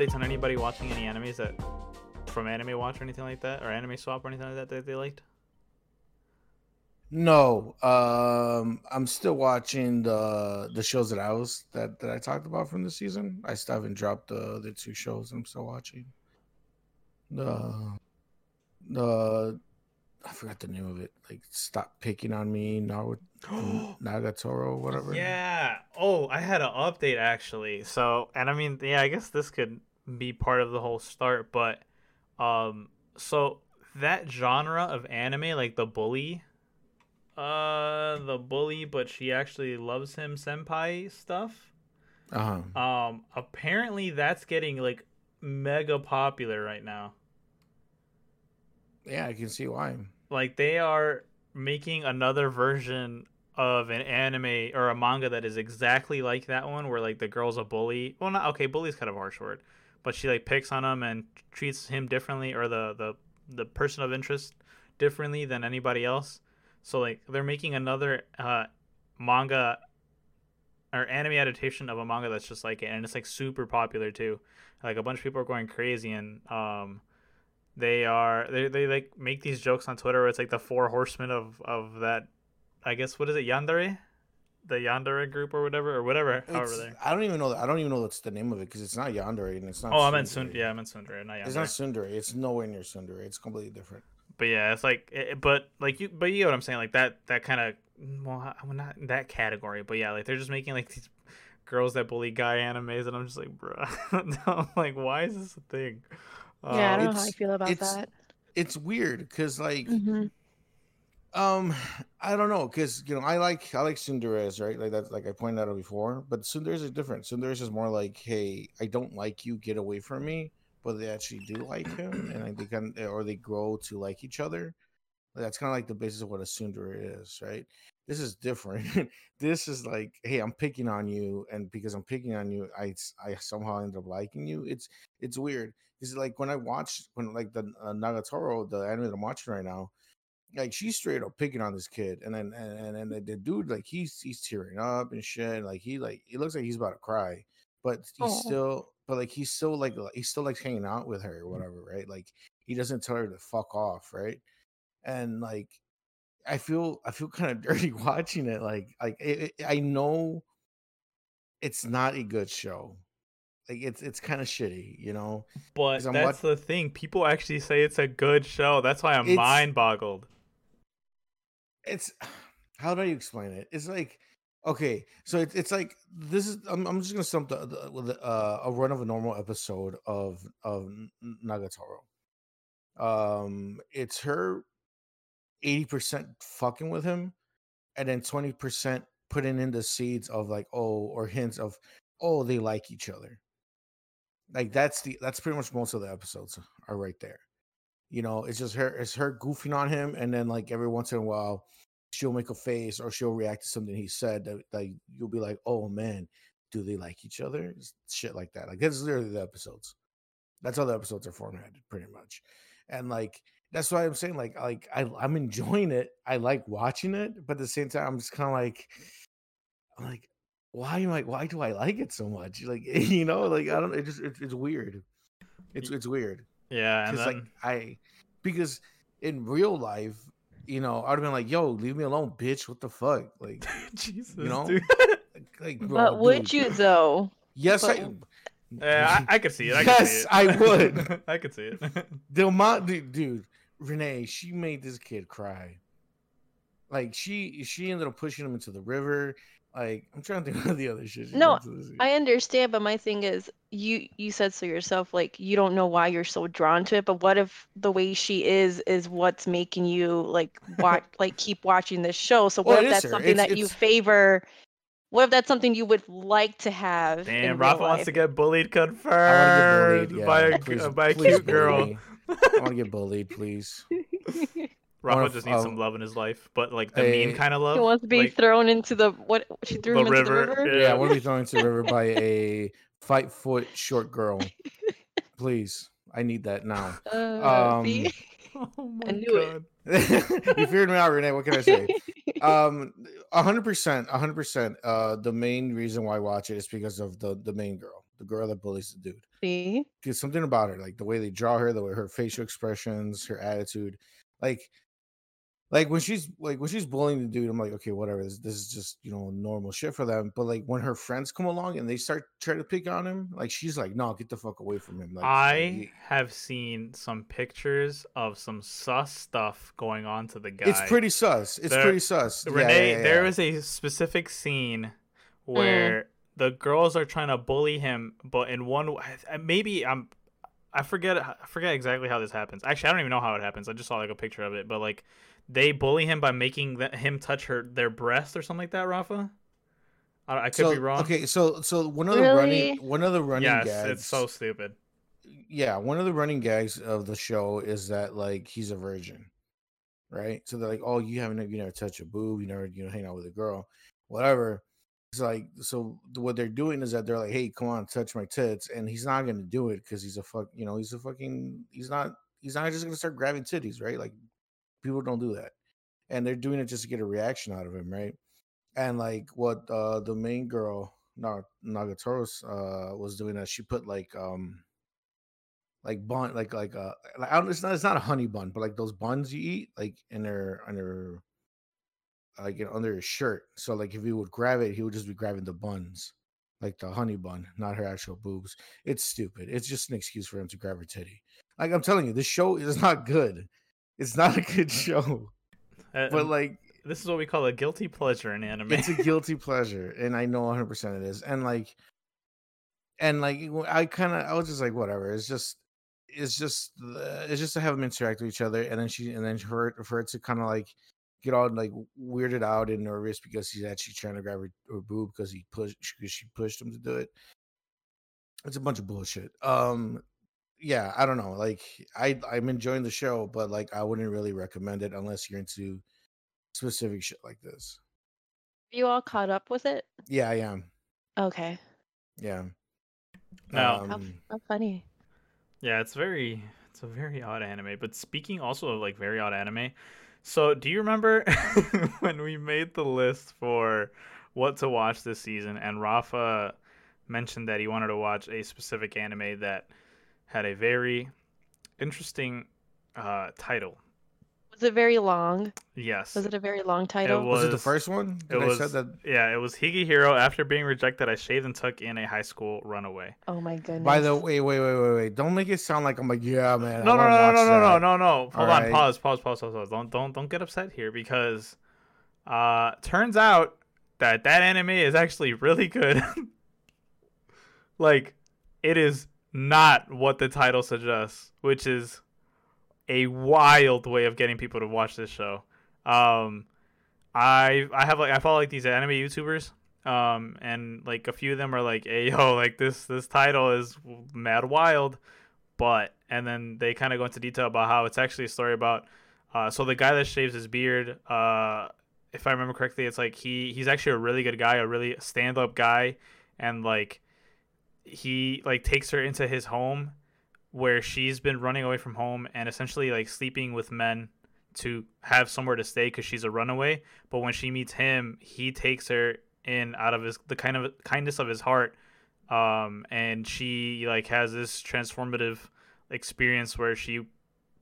updates on anybody watching any animes that from Anime Watch or anything like that, or Anime Swap or anything like that that they liked? No, um, I'm still watching the the shows that I was that that I talked about from the season. I still haven't dropped the the two shows I'm still watching. The the I forgot the name of it. Like stop picking on me, Naruto, Nagatoro, whatever. Yeah. Oh, I had an update actually. So, and I mean, yeah, I guess this could be part of the whole start, but um, so that genre of anime, like the bully, uh, the bully, but she actually loves him, senpai stuff. Uh huh. Um, apparently that's getting like mega popular right now. Yeah, I can see why. Like they are making another version of an anime or a manga that is exactly like that one, where like the girl's a bully. Well, not okay. Bully's kind of harsh word, but she like picks on him and treats him differently, or the the the person of interest differently than anybody else. So like they're making another uh, manga or anime adaptation of a manga that's just like it, and it's like super popular too. Like a bunch of people are going crazy, and um, they are they, they like make these jokes on Twitter where it's like the four horsemen of of that. I guess what is it Yandere, the Yandere group or whatever or whatever. however, they. I don't even know. I don't even know what's the name of it because it's not Yandere and it's not. Oh, I meant Tsundere. Sund. Yeah, I meant Tsundere, not Yandere. It's not Tsundere. It's nowhere near Tsundere. It's completely different. but yeah, it's like, it, but like you, but you know what I'm saying, like that, that kind of, well, I'm not in that category, but yeah, like they're just making like these girls that bully guy animes, and I'm just like, bro, I'm like, why is this a thing? Yeah, I Um, don't know how I feel about it's- that. It's weird because like hmm um I don't know because you know I like I like Tsunderes right? Like that's like I pointed out before but Tsunderes is different. Tsunderes is more like hey I don't like you get away from me but they actually do like him and like they can or they grow to like each other. That's kind of like the basis of what a Tsundere is right? This is different. This is like hey I'm picking on you and because I'm picking on you I I somehow end up liking you. It's it's weird. It's like when I watched when like the uh, Nagatoro the anime that I'm watching right now like she's straight up picking on this kid, and then and and, and the, dude like he's he's tearing up and shit. Like he like it looks like he's about to cry, but he's Aw. Oh. still but like he's still like li- he's still like hanging out with her or mm. whatever, right? Like he doesn't tell her to fuck off, right? And like I feel I feel kind of dirty watching it. Like like it, it- I know it's not a good show. Like it's it's kind of shitty, you know. But that's the thing. People actually say it's a good show. That's why I'm mind boggled. It's how do you explain it? It's like okay, so it's it's like this is I'm, I'm just gonna sum the, the with uh, a run of a normal episode of of Nagatoro. Um, it's her eighty percent fucking with him, and then twenty percent putting in the seeds of like oh or hints of oh they like each other. Like that's the that's pretty much most of the episodes are right there you know it's just her it's her goofing on him and then like every once in a while she'll make a face or she'll react to something he said that like you'll be like oh man do they like each other? Shit like that like that's literally the episodes. That's how the episodes are formatted pretty much. And like that's why i'm saying like like I, i'm enjoying it i like watching it but at the same time i'm just kind of like i'm like why am i why do i like it so much? Like you know like i don't it just it's, it's weird. It's it's weird Yeah, and because then, like I because in real life, you know, I'd have been like, "Yo, leave me alone, bitch! What the fuck?" Like, Jesus, you know? dude. like, like bro, But would dude, you though? Yes, I. yeah, I, I could see it. I could Yes, see it. I would. I could see it. the amount, dude, dude, Renee, she made this kid cry. Like she, she ended up pushing him into the river. Like I'm trying to think of the other shit. No, did to this- I understand, but my thing is, you you said so yourself. Like you don't know why you're so drawn to it, but what if the way she is is what's making you like watch, like keep watching this show? So what it if that's her. something It's- that you favor? What if that's something you would like to have? in Damn, real Rafa wants to get bullied I confirmed get bullied. by a, please, by a please cute bully girl. I want to get bullied, please. Rafa wanna just needs uh, some love in his life, but like the Hey, meme kind of love. He wants to be like, thrown into the what? She threw The him into the river. Yeah, Yeah. I want to be thrown into the river by a five foot short girl. Please, I need that now. Uh, see? Um, Oh my I knew it. God. you figured me out, Renee. What can I say? Um, a hundred percent, a hundred percent. Uh, the main reason why I watch it is because of the the main girl, the girl that bullies the dude. See? There's something about her, like the way they draw her, the way her facial expressions, her attitude, like like when she's like when she's bullying the dude, I'm like, okay, whatever. This, this is just you know normal shit for them. But like when her friends come along and they start trying to pick on him, like she's like, no, get the fuck away from him. Like I he- have seen some pictures of some sus stuff going on to the guy. it's pretty sus. It's There- pretty sus. Renee, yeah, yeah, there yeah. is a specific scene mm. where the girls are trying to bully him, but in one I- maybe I'm I forget I forget exactly how this happens. Actually, I don't even know how it happens. I just saw like a picture of it, but like they bully him by making the, him touch her their breast or something like that. Rafa, I, I could so, be wrong. Okay, so so one of the running one of the running yes, gags. it's so stupid. yeah, one of the running gags of the show is that like he's a virgin, right? So they're like, "Oh, you haven't, you never touch a boob, you never, you know, hang out with a girl, whatever." It's like, so what they're doing is that they're like, "Hey, come on, touch my tits," and he's not gonna do it because he's a fuck, you know, he's a fucking, he's not, he's not just gonna start grabbing titties, right? Like people don't do that, and they're doing it just to get a reaction out of him, right? And like what uh the main girl, Nag- Nagatoros, uh, was doing that she put like um like bun like like uh like, I don't, it's not it's not a honey bun but like those buns you eat like in her her like you know, under his shirt. So like if he would grab it he would just be grabbing the buns like the honey bun not her actual boobs. It's stupid. It's just an excuse for him to grab her titty. Like i'm telling you this show is not good it's not a good show. Uh, but like this is what we call a guilty pleasure in anime. it's a guilty pleasure and i know 100% it is. And like and like I kind of i was just like whatever. It's just it's just uh, it's just to have them interact with each other and then she and then for, for her to kind of like get all like weirded out and nervous because he's actually trying to grab her, her boob because he pushed because she pushed him to do it. It's a bunch of bullshit. Um yeah i don't know like i i'm enjoying the show but like i wouldn't really recommend it unless you're into specific shit like this you all caught up with it? yeah i am Okay. Yeah. Now- How, Um, how funny. Yeah, it's very it's a very odd anime. But speaking also of like very odd anime, so do you remember when we made the list for what to watch this season and Rafa mentioned that he wanted to watch a specific anime that had a very interesting uh title. Was it very long? Yes. Was it a very long title? was, it the first one? It Did I was said that yeah, it was Higehiro after being rejected I shaved and took in a high school runaway. oh my goodness. by the way, wait, wait, wait, wait. Don't make it sound like I'm like, yeah, man. No, no, no, no, no, no, no, no, no. Hold on, Alright. pause, pause, pause, pause, pause. Don't, don't, don't get upset here because, uh, turns out that that anime is actually really good. like, it is not what the title suggests, which is a wild way of getting people to watch this show. Um, I I have like I follow like these anime YouTubers. Um, and like a few of them are like, "Hey, yo, like this this title is mad wild." but and then they kind of go into detail about how it's actually a story about uh, so the guy that shaves his beard uh, if i remember correctly it's like he he's actually a really good guy a really stand-up guy and like he like takes her into his home where she's been running away from home and essentially like sleeping with men to have somewhere to stay because she's a runaway but when she meets him he takes her in out of his the kind of kindness of his heart um, and she like has this transformative experience where she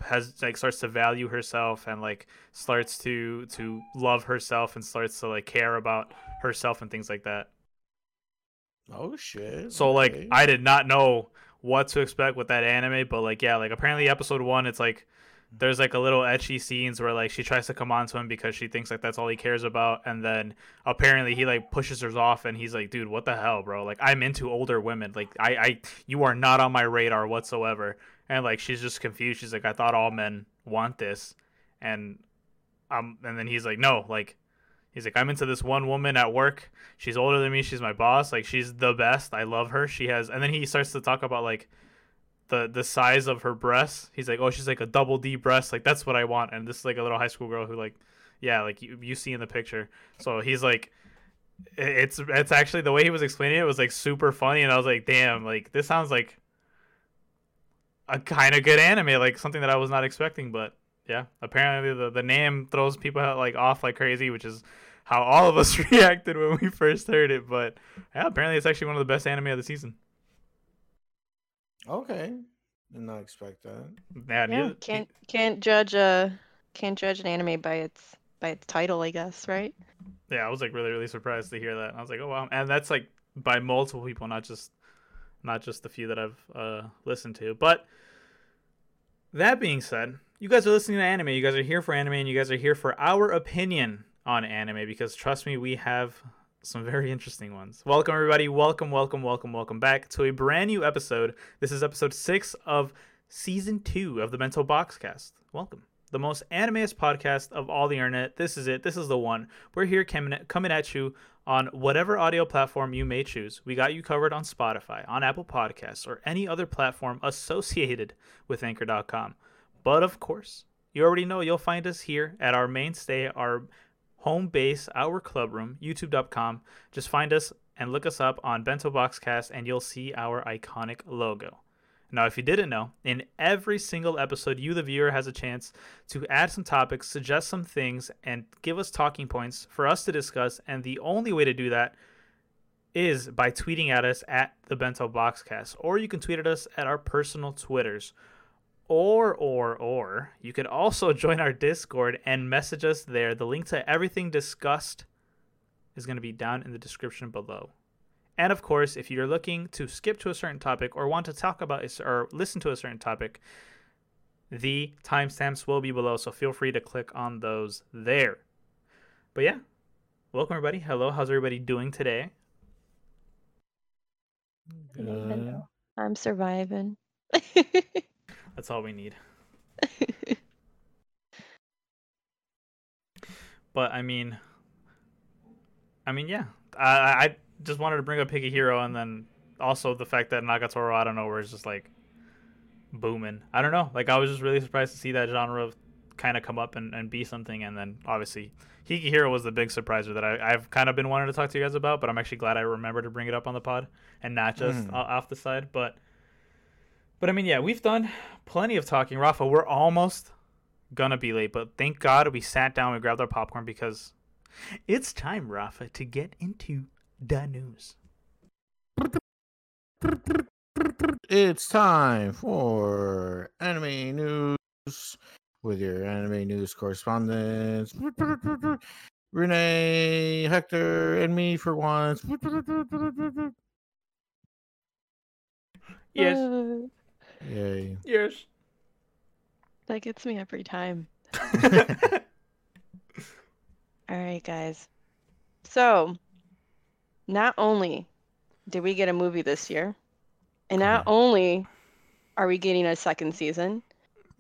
has like starts to value herself and like starts to to love herself and starts to like care about herself and things like that. Oh shit. So like okay. I did not know what to expect with that anime, but like yeah, like apparently episode one, it's like there's like a little etchy scenes where like she tries to come on to him because she thinks like that's all he cares about, and then apparently he like pushes her off, and he's like, dude, what the hell, bro? Like I'm into older women, like I I you are not on my radar whatsoever, and like she's just confused. She's like, I thought all men want this, and um, and then he's like, no, like He's like, I'm into this one woman at work. She's older than me. She's my boss. Like, she's the best. I love her. She has, and then he starts to talk about like the the size of her breasts. He's like, oh, she's like a double D breast. Like, that's what I want. And this is like a little high school girl who like, yeah, like you, you see in the picture. So he's like, it's it's actually the way he was explaining it was like super funny, and I was like, damn, like this sounds like a kind of good anime, like something that I was not expecting. But yeah, apparently the the name throws people out, like off like crazy, which is how all of us reacted when we first heard it. But yeah, apparently it's actually one of the best anime of the season. Okay. Did not expect that. Yeah, Yeah, neither- can't can't judge a can't judge an anime by its by its title, I guess, right? Yeah, I was like really really surprised to hear that. I was like, oh wow, and that's like by multiple people, not just not just the few that I've uh, listened to. But that being said, you guys are listening to anime. You guys are here for anime, and you guys are here for our opinion on anime because trust me, we have some very interesting ones. Welcome everybody. Welcome, welcome, welcome, welcome back to a brand new episode. This is episode six of season two of the Bento Boxcast. Welcome. The most animeist podcast of all the internet. This is it. This is the one. We're here coming at, coming at you on whatever audio platform you may choose. We got you covered on Spotify, on Apple Podcasts, or any other platform associated with Anchor.com. But of course, you already know you'll find us here at our mainstay, our home base, our club room, youtube.com. Just find us and look us up on Bento Boxcast, and you'll see our iconic logo. Now, if you didn't know, in every single episode, you, the viewer, has a chance to add some topics, suggest some things, and give us talking points for us to discuss. And the only way to do that is by tweeting at us at the Bento Boxcast, or you can tweet at us at our personal Twitters. Or, or, or, you could also join our Discord and message us there. The link to everything discussed is going to be down in the description below. And of course, if you're looking to skip to a certain topic or want to talk about a, or listen to a certain topic, the timestamps will be below, so feel free to click on those there. But yeah, welcome everybody. Hello, how's everybody doing today? Good. I'm surviving. That's all we need. But I mean, I mean, yeah. I I just wanted to bring up Higehiro, and then also the fact that Nagatoro out of nowhere is just like booming. I don't know. Like I was just really surprised to see that genre kind of come up and, and be something, and then obviously Higehiro was the big surpriser that I, I've kind of been wanting to talk to you guys about, but I'm actually glad I remembered to bring it up on the pod and not just hmm. o- off the side. But but I mean, yeah, we've done plenty of talking. Rafa, we're almost gonna be late, but thank God we sat down and grabbed our popcorn because it's time, Rafa, to get into the news. It's time for anime news with your anime news correspondents, Renee, Hector, and me for once. Yes, Uh, Yay. yes. that gets me every time. All right, guys. So, not only did we get a movie this year, and not Okay. only are we getting a second season,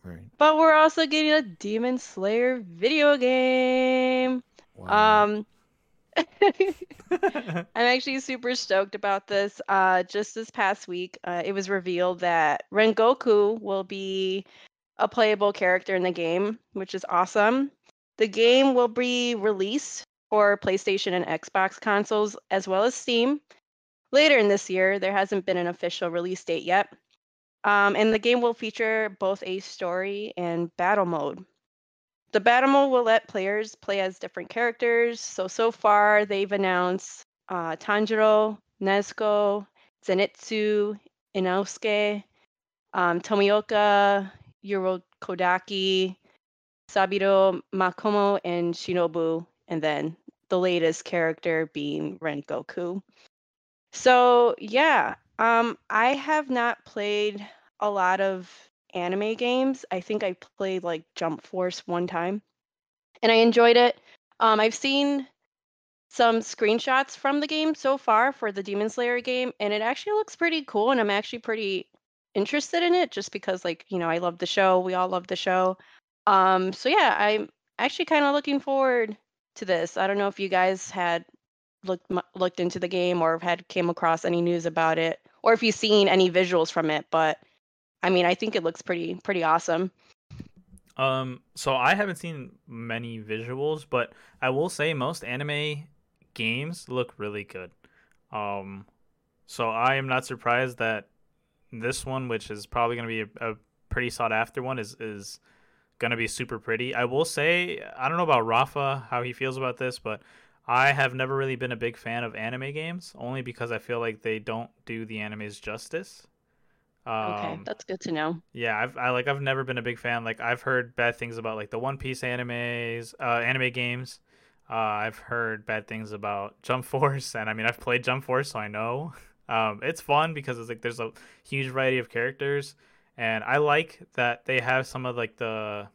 Right. but we're also getting a Demon Slayer video game. Wow. Um, I'm actually super stoked about this. Uh, just this past week, uh, it was revealed that Rengoku will be a playable character in the game, which is awesome. The game will be released for PlayStation and Xbox consoles as well as Steam later in this year. There hasn't been an official release date yet. Um, and the game will feature both a story and battle mode. The battle will let players play as different characters. So, so far, they've announced uh, Tanjiro, Nezuko, Zenitsu, Inosuke, um, Tomioka, Yuro Kodaki, Saburo Makomo, and Shinobu, and then the latest character being Rengoku. So, yeah, um, I have not played a lot of anime games. I think I played like Jump Force one time and I enjoyed it. Um, I've seen some screenshots from the game so far for the Demon Slayer game, and it actually looks pretty cool. And I'm actually pretty interested in it just because, like, you know, I love the show. We all love the show. Um, so yeah, I'm actually kind of looking forward to this. I don't know if you guys had looked looked into the game or had came across any news about it, or if you've seen any visuals from it. But I mean, I think it looks pretty pretty awesome. Um, so I haven't seen many visuals, but I will say most anime games look really good. Um, so I am not surprised that this one, which is probably going to be a, a pretty sought after one, is is going to be super pretty. I will say I don't know about Rafa how he feels about this, but I have never really been a big fan of anime games, only because I feel like they don't do the animes justice. Um, okay, that's good to know. Yeah, I've I like I've never been a big fan. Like I've heard bad things about like the One Piece animes, uh, anime games. Uh, I've heard bad things about Jump Force, and I mean I've played Jump Force, so I know. Um, it's fun because it's like there's a huge variety of characters, and I like that they have some of like the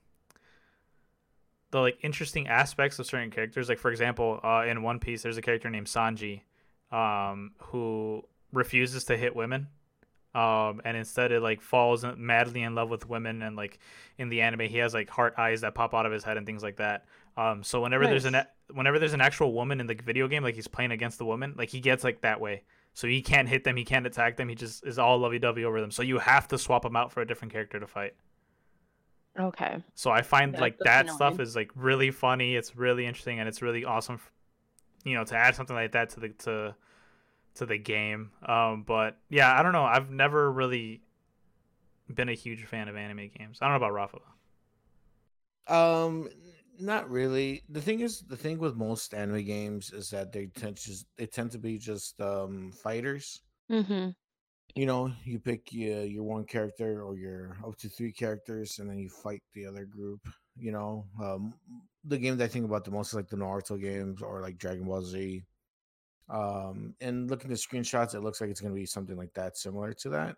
the like interesting aspects of certain characters. Like for example, uh, in One Piece, there's a character named Sanji, um, who refuses to hit women um, and instead it like falls madly in love with women and like in the anime he has like heart eyes that pop out of his head and things like that. Um, so whenever there's an whenever there's an actual woman in the video game like he's playing against the woman like he gets like that way. So he can't hit them he can't attack them he just is all lovey-dovey over them. So you have to swap him out for a different character to fight. Okay. so i find like that stuff is like really funny it's really interesting and it's really awesome you know to add something like that to the to to the game um but yeah i don't know i've never really been a huge fan of anime games i don't know about rafa Um, not really. The thing is, the thing with most anime games is that they tend to just, they tend to be just um fighters. Mm-hmm. You know, you pick your your one character or your up to three characters, and then you fight the other group. You know, um, the game that I think about the most is like the Naruto games or like Dragon Ball Z. Um, and looking at screenshots, it looks like it's going to be something like that, similar to that.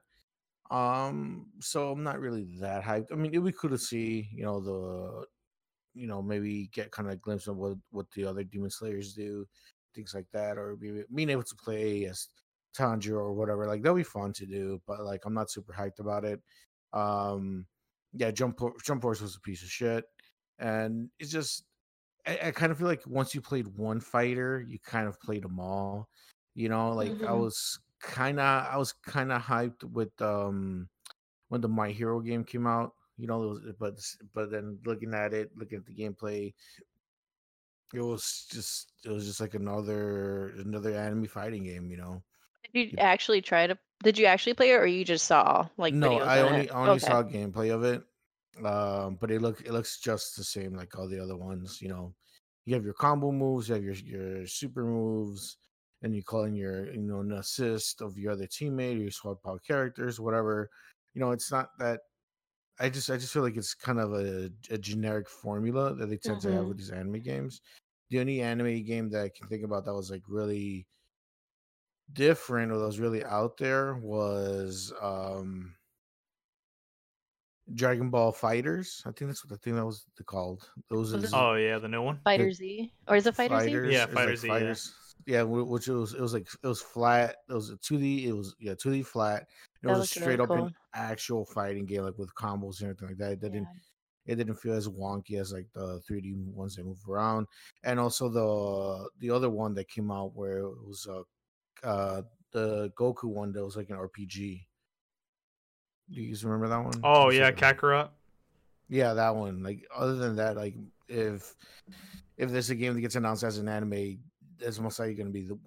Um, so I'm not really that hyped. I mean, it'd be cool to see, you know, the you know, maybe get kind of a glimpse of what what the other Demon Slayers do, things like that, or be, being able to play as Tanjiro or whatever. Like that'll be fun to do, but like I'm not super hyped about it. Um, yeah, Jump Jump Force was a piece of shit, and it's just I, I kind of feel like once you played one fighter, you kind of played them all. You know, like I Mhm. was kind of I was kind of hyped with um when the My Hero game came out. You know, it was, but but then looking at it, looking at the gameplay, it was just it was just like another another anime fighting game. You know, Did you actually try to? Did you actually play it, or you just saw like no, I only it? Only Okay. saw gameplay of it. Um, but it look it looks just the same like all the other ones. You know, you have your combo moves, you have your your super moves, and you call in your you know an assist of your other teammate. You swap out characters, whatever. You know, it's not that. I just I just feel like it's kind of a, a generic formula that they tend to have with these anime games. The only anime game that I can think about that was like really different or that was really out there was um Dragon Ball Fighters. I think that's what the thing that was called. Those Was is oh yeah the new one Fighter Z, or is it Fighter Z? fighters. Yeah, it Fighter like Z, yeah. fighters. Yeah, wh- which it was it was like it was flat. It was a two D. It was yeah two D flat. It That was a straight really up cool. an actual fighting game, like with combos and everything like that. It didn't it didn't feel as wonky as like the 3D ones that move around. And also the the other one that came out where it was uh uh the Goku one that was like an RPG. Do you guys remember that one? Oh yeah kakarot yeah, that one. Like other than that, like if if there's a game that gets announced as an anime, it's most likely going to be the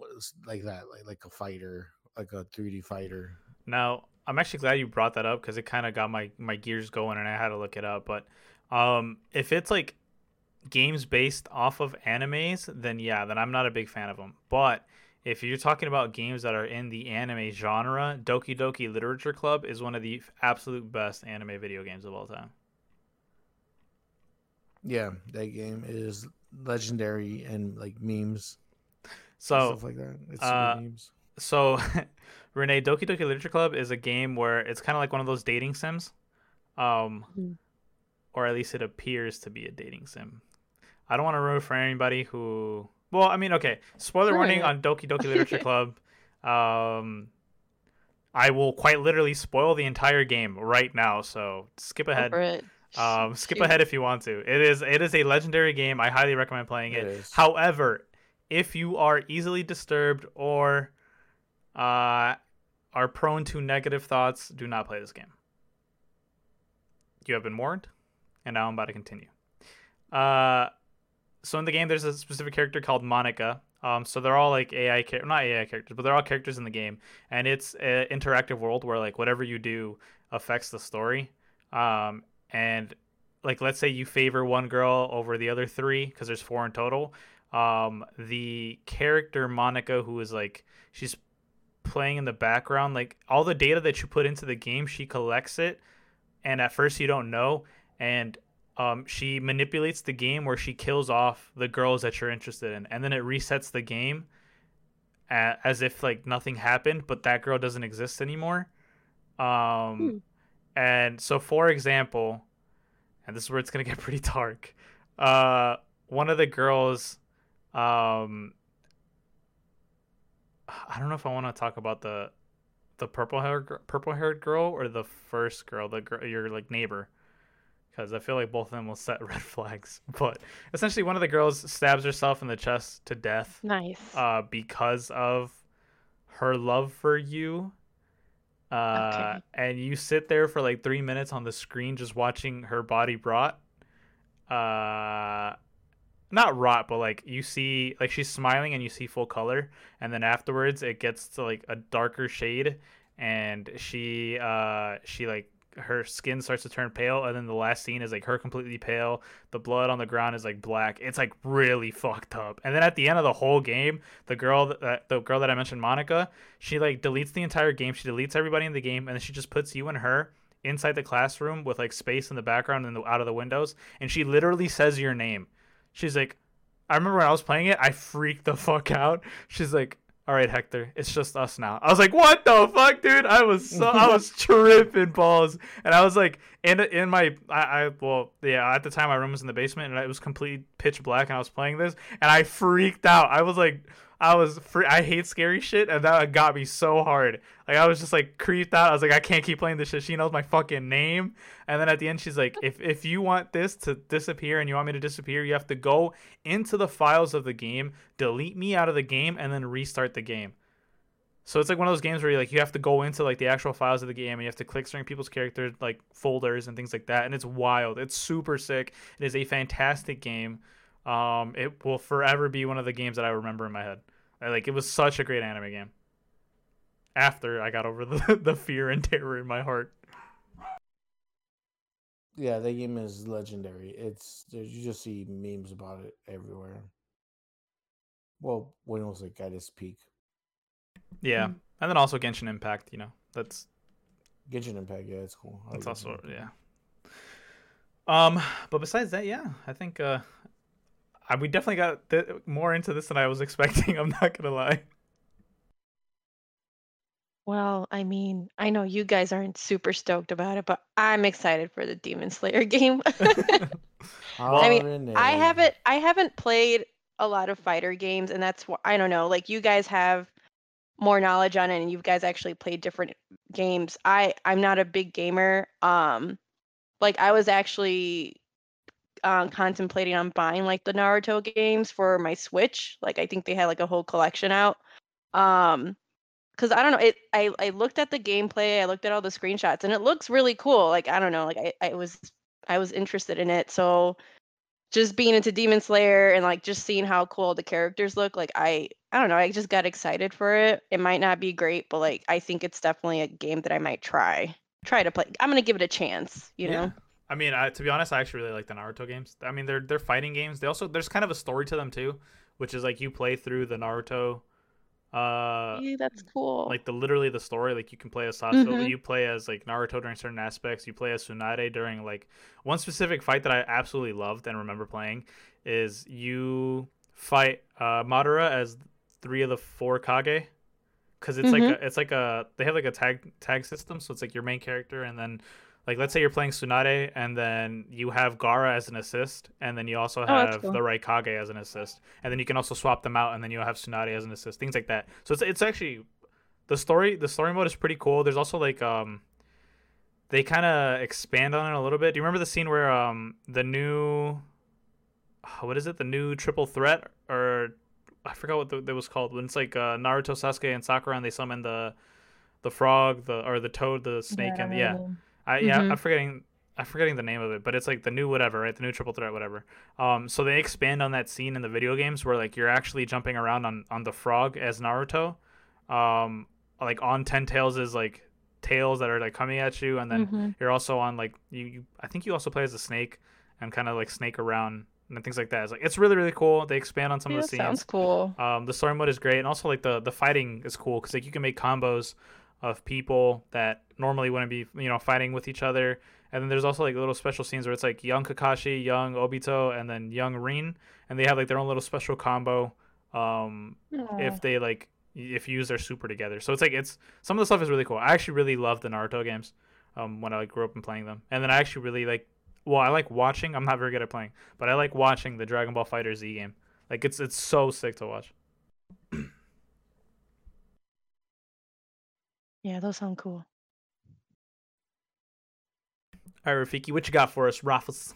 like that, like like a fighter, like a 3D fighter. Now, I'm actually glad you brought that up because it kind of got my my gears going, and I had to look it up. But um, if it's like games based off of animes, then yeah, then I'm not a big fan of them. But if you're talking about games that are in the anime genre, Doki Doki Literature Club is one of the absolute best anime video games of all time. Yeah, that game is legendary and like memes, So stuff like that. It's uh, memes. so Renee, Doki Doki Literature Club is a game where it's kind of like one of those dating sims, um, Mm. or at least it appears to be a dating sim. I don't want to ruin for anybody who. Well, I mean, okay. Spoiler Sure, warning on Doki Doki Literature Club. Um, I will quite literally spoil the entire game right now. So skip ahead. Um, skip Shoot. ahead if you want to. It is it is a legendary game. I highly recommend playing it. It is. However, if you are easily disturbed or uh, are prone to negative thoughts, do not play this game. You have been warned, and now I'm about to continue. Uh, so in the game, there's a specific character called Monika. Um, so they're all like AI, char- not AI characters, but they're all characters in the game, and it's an interactive world where like whatever you do affects the story. Um, and like let's say you favor one girl over the other three because there's four in total. Um, the character Monika, who is like she's playing in the background. Like all the data that you put into the game, she collects it, and at first you don't know, and um, she manipulates the game where she kills off the girls that you're interested in, and then it resets the game as if like nothing happened, but that girl doesn't exist anymore. Um, hmm. and so for example, and this is where it's gonna get pretty dark. Uh, one of the girls, um, I don't know if I want to talk about the the purple haired purple haired girl or the first girl, the girl your like neighbor, because I feel like both of them will set red flags. But essentially, one of the girls stabs herself in the chest to death. Nice. Uh, because of her love for you. Uh, okay. and you sit there for like three minutes on the screen just watching her body rot. Uh, not rot, but like you see, like she's smiling and you see full color, and then afterwards it gets to like a darker shade, and she uh she like her skin starts to turn pale, and then the last scene is like her completely pale. The blood on the ground is like black. It's like really fucked up. And then at the end of the whole game, the girl that the girl that I mentioned, Monika, she like deletes the entire game. She deletes everybody in the game, and then she just puts you and her inside the classroom with like space in the background and the, out of the windows, and she literally says your name. She's like, I remember when I was playing it, I freaked the fuck out. She's like, all right, Hector, it's just us now. I was like, what the fuck, dude? I was so, I was tripping balls, and I was like, in in my, I, I, well, yeah, at the time my room was in the basement, and it was completely pitch black, and I was playing this, and I freaked out. I was like, I was free. I hate scary shit, and that got me so hard. Like I was just like creeped out. I was like, I can't keep playing this shit. She knows my fucking name. And then at the end, she's like, if if you want this to disappear and you want me to disappear, you have to go into the files of the game, delete me out of the game, and then restart the game. So it's like one of those games where you like you have to go into like the actual files of the game and you have to click certain people's characters like folders and things like that. And it's wild. It's super sick. It is a fantastic game. Um, it will forever be one of the games that I remember in my head. I, like it was such a great anime game. After I got over the the fear and terror in my heart. Yeah, that game is legendary. It's you just see memes about it everywhere. Well, when it was like at its peak. Yeah, mm-hmm. and then also Genshin Impact. You know, that's Genshin Impact. Yeah, it's cool. That's also yeah. Um, but besides that, yeah, I think uh, I, we definitely got th- more into this than I was expecting. I'm not gonna lie. Well, I mean, I know you guys aren't super stoked about it, but I'm excited for the Demon Slayer game. I mean, I haven't I haven't played a lot of fighter games, and that's why I don't know. Like you guys have more knowledge on it, and you guys actually played different games. I I'm not a big gamer. Um, like I was actually uh, contemplating on buying like the Naruto games for my Switch. Like I think they had like a whole collection out. Um, because I don't know, it. I I looked at the gameplay, I looked at all the screenshots, and it looks really cool. Like I don't know, like I I was I was interested in it. So just being into Demon Slayer and like just seeing how cool the characters look, like I I don't know, I just got excited for it. It might not be great, but like I think it's definitely a game that I might try try to play. I'm gonna give it a chance. You yeah. know. I mean, I, to be honest, I actually really like the Naruto games. I mean, they're they're fighting games. They also there's kind of a story to them too, which is like you play through the Naruto. Uh, yeah, that's cool. Like the literally the story, like you can play as Sasuke, mm-hmm. you play as like Naruto during certain aspects. You play as Tsunade during like one specific fight that I absolutely loved and remember playing is you fight uh, Madara as three of the four Kage because it's mm-hmm. like a, it's like a they have like a tag tag system, so it's like your main character and then like let's say you're playing Tsunade and then you have Gaara as an assist and then you also oh, have oh, cool. the Raikage as an assist and then you can also swap them out and then you'll have Tsunade as an assist things like that. So it's it's actually the story the story mode is pretty cool. There's also like um they kind of expand on it a little bit. Do you remember the scene where um the new what is it? The new triple threat? Or I forgot what the, it was called. When it's like uh, Naruto Sasuke and Sakura and they summon the the frog the or the toad the snake yeah, and yeah I yeah, mm-hmm. I'm forgetting I'm forgetting the name of it, but it's like the new whatever, right? The new triple threat, whatever. Um, so they expand on that scene in the video games where like you're actually jumping around on on the frog as Naruto, um, like on Ten Tails is like tails that are like coming at you, and then mm-hmm. you're also on like you, you. I think you also play as a snake and kind of like snake around and things like that. It's like it's really really cool. They expand on some Yeah, of the scenes. sounds cool. Um, the story mode is great, and also like the the fighting is cool because like you can make combos of people that normally wouldn't be you know fighting with each other. And then there's also like little special scenes where it's like young Kakashi, young Obito, and then young Rin, and they have like their own little special combo. Um, Aw. if they like if you use their super together. So it's like it's some of the stuff is really cool. I actually really love the Naruto games. Um, when I like grew up and playing them, and then I actually really like. Well, I like watching. I'm not very good at playing, but I like watching the Dragon Ball Fighter Z game. Like it's it's so sick to watch. Yeah, those sound cool. All right, Rafiki, what you got for us, Raffles?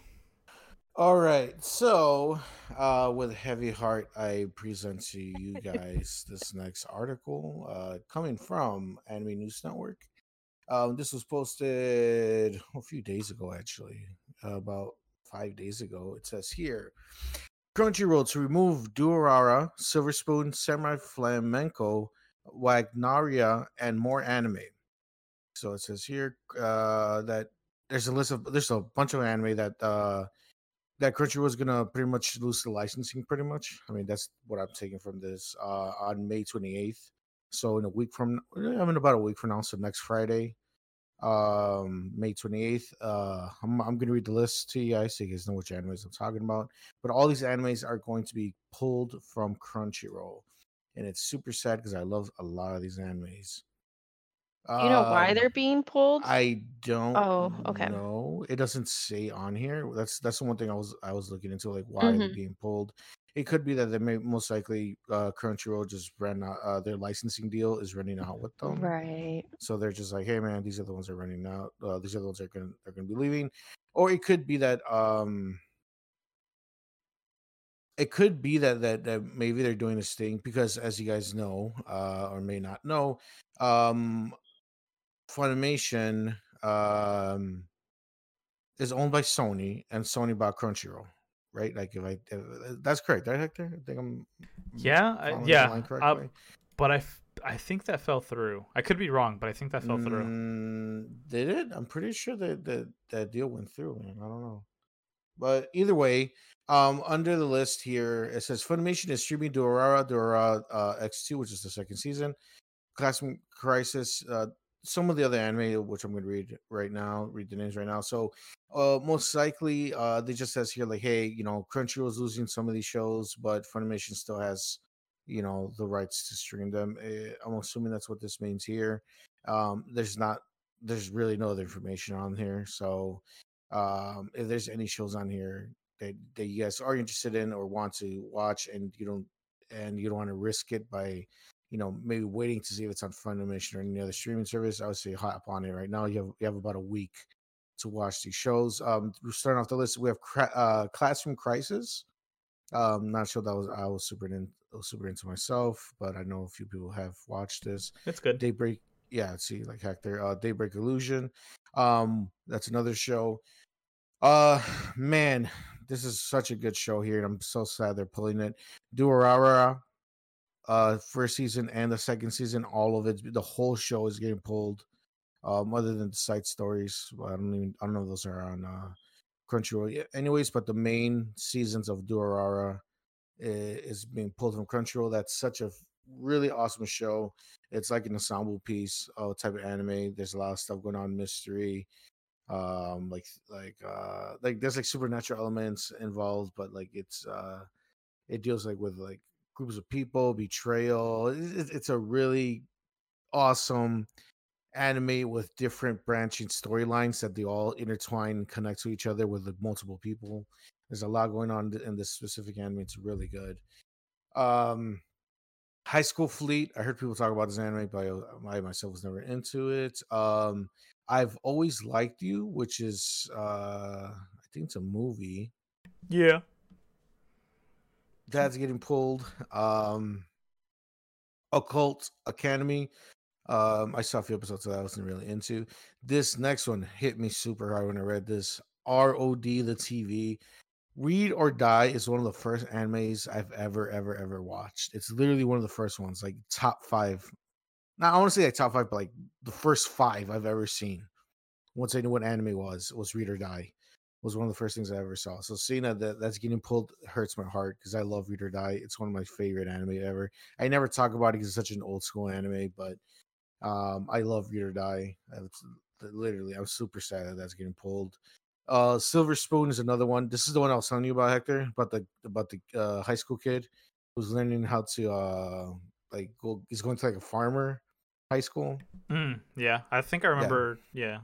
All right, so uh, with heavy heart, I present to you guys this next article uh, coming from Anime News Network. Um, this was posted a few days ago, actually, uh, about five days ago. It says here Crunchyroll to remove Durara, Silver Spoon, Samurai Flamenco, Wagnaria, and more anime. So it says here uh, that there's a list of there's a bunch of anime that uh, that Crunchyroll is gonna pretty much lose the licensing. Pretty much, I mean that's what I'm taking from this uh, on May 28th. So in a week from, I mean about a week from now, so next Friday, um, May 28th. Uh, I'm I'm gonna read the list to you guys so you guys know which animes I'm talking about. But all these animes are going to be pulled from Crunchyroll, and it's super sad because I love a lot of these animes. You know why Um, they're being pulled? I don't. Oh, okay. No, It doesn't say on here. That's that's the one thing I was I was looking into. Like, why are they Mhm. being pulled? It could be that they may most likely uh, Crunchyroll just ran out. Uh, their licensing deal is running out with them, Right. so they're just like, hey man, these are the ones that are running out. Uh, these are the ones that are gonna are gonna be leaving, or it could be that um. It could be that, that that maybe they're doing this thing because, as you guys know, uh, or may not know, um, Funimation um is owned by Sony, and Sony bought Crunchyroll, right? Like if I if, that's correct, right, Hector? I think I'm Yeah, I- yeah. Uh, but I, f- I think that fell through. I could be wrong, but I think that fell through. Mm, did it? I'm pretty sure that that that deal went through. Man. I don't know, but either way, um, under the list here it says Funimation is streaming Durara Durara uh, X2, which is the second season. Classroom Crisis, uh, some of the other anime, which I'm going to read right now, read the names right now. So, uh, most likely, uh, they just says here like, hey, you know, Crunchyroll is losing some of these shows, but Funimation still has, you know, the rights to stream them. Eh, I'm assuming that's what this means here. Um, there's not, there's really no other information on here. So, um, if there's any shows on here that that you guys are interested in or want to watch, and you don't, and you don't want to risk it by you know, maybe waiting to see if it's on Funimation or any other streaming service, I would say hop on it right now. You have you have about a week to watch these shows. Um, we're starting off the list. We have uh, Classroom Crisis. Um, not sure that was I was super in, was super into myself, but I know a few people have watched this. It's good. Daybreak, yeah, see, like Hector, uh, Daybreak Illusion. Um, that's another show. Uh, man, this is such a good show here, and I'm so sad they're pulling it. Durarara, uh, first season and the second season, all of it, the whole show is getting pulled. Um, other than the side stories, I don't even, I don't know if those are on uh Crunchyroll. yet. Anyways, but the main seasons of Durarara is being pulled from Crunchyroll. That's such a really awesome show. It's like an ensemble piece uh, type of anime. There's a lot of stuff going on, mystery, um, like like uh, like there's like supernatural elements involved, but like it's uh, it deals like with like groups of people, betrayal. It- it- it's a really awesome anime with different branching storylines that they all intertwine and connect to each other with like, multiple people. There's a lot going on in this specific anime. It's really good. Um, High School Fleet. I heard people talk about this anime, but I, I myself was never into it. Um, I've always liked you, which is uh, I think it's a movie Yeah. that's getting pulled. Um, Occult Academy. Um, I saw a few episodes that I wasn't really into. This next one hit me super hard when I read this. ROD the TV. Read or Die is one of the first animes I've ever, ever, ever watched. It's literally one of the first ones, like top five. Now I want to say like top five, but like the first five I've ever seen. Once I knew what anime was, was Read or Die. was one of the first things I ever saw. So seeing that, that that's getting pulled hurts my heart because I love Read or Die. It's one of my favorite anime ever. I never talk about it because it's such an old school anime, but um, I love Read or Die. It's, literally, I'm super sad that that's getting pulled. Uh, Silver Spoon is another one. This is the one I was telling you about, Hector, about the about the uh, high school kid who's learning how to uh like go. He's going to like a farmer high school. Mm, yeah, I think I remember. Yeah,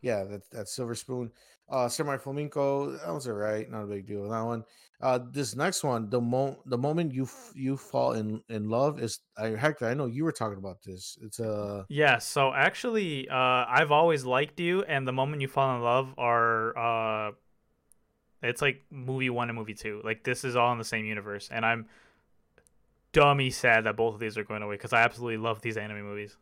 yeah, yeah that that's Silver Spoon. Uh, Samurai Flamenco, that was alright, not a big deal. With that one. Uh, this next one, the mo the moment you f- you fall in in love is I Hector. I know you were talking about this. It's a uh... yeah. So actually, uh, I've always liked you, and the moment you fall in love are uh, it's like movie one and movie two. Like this is all in the same universe, and I'm dummy sad that both of these are going away because I absolutely love these anime movies.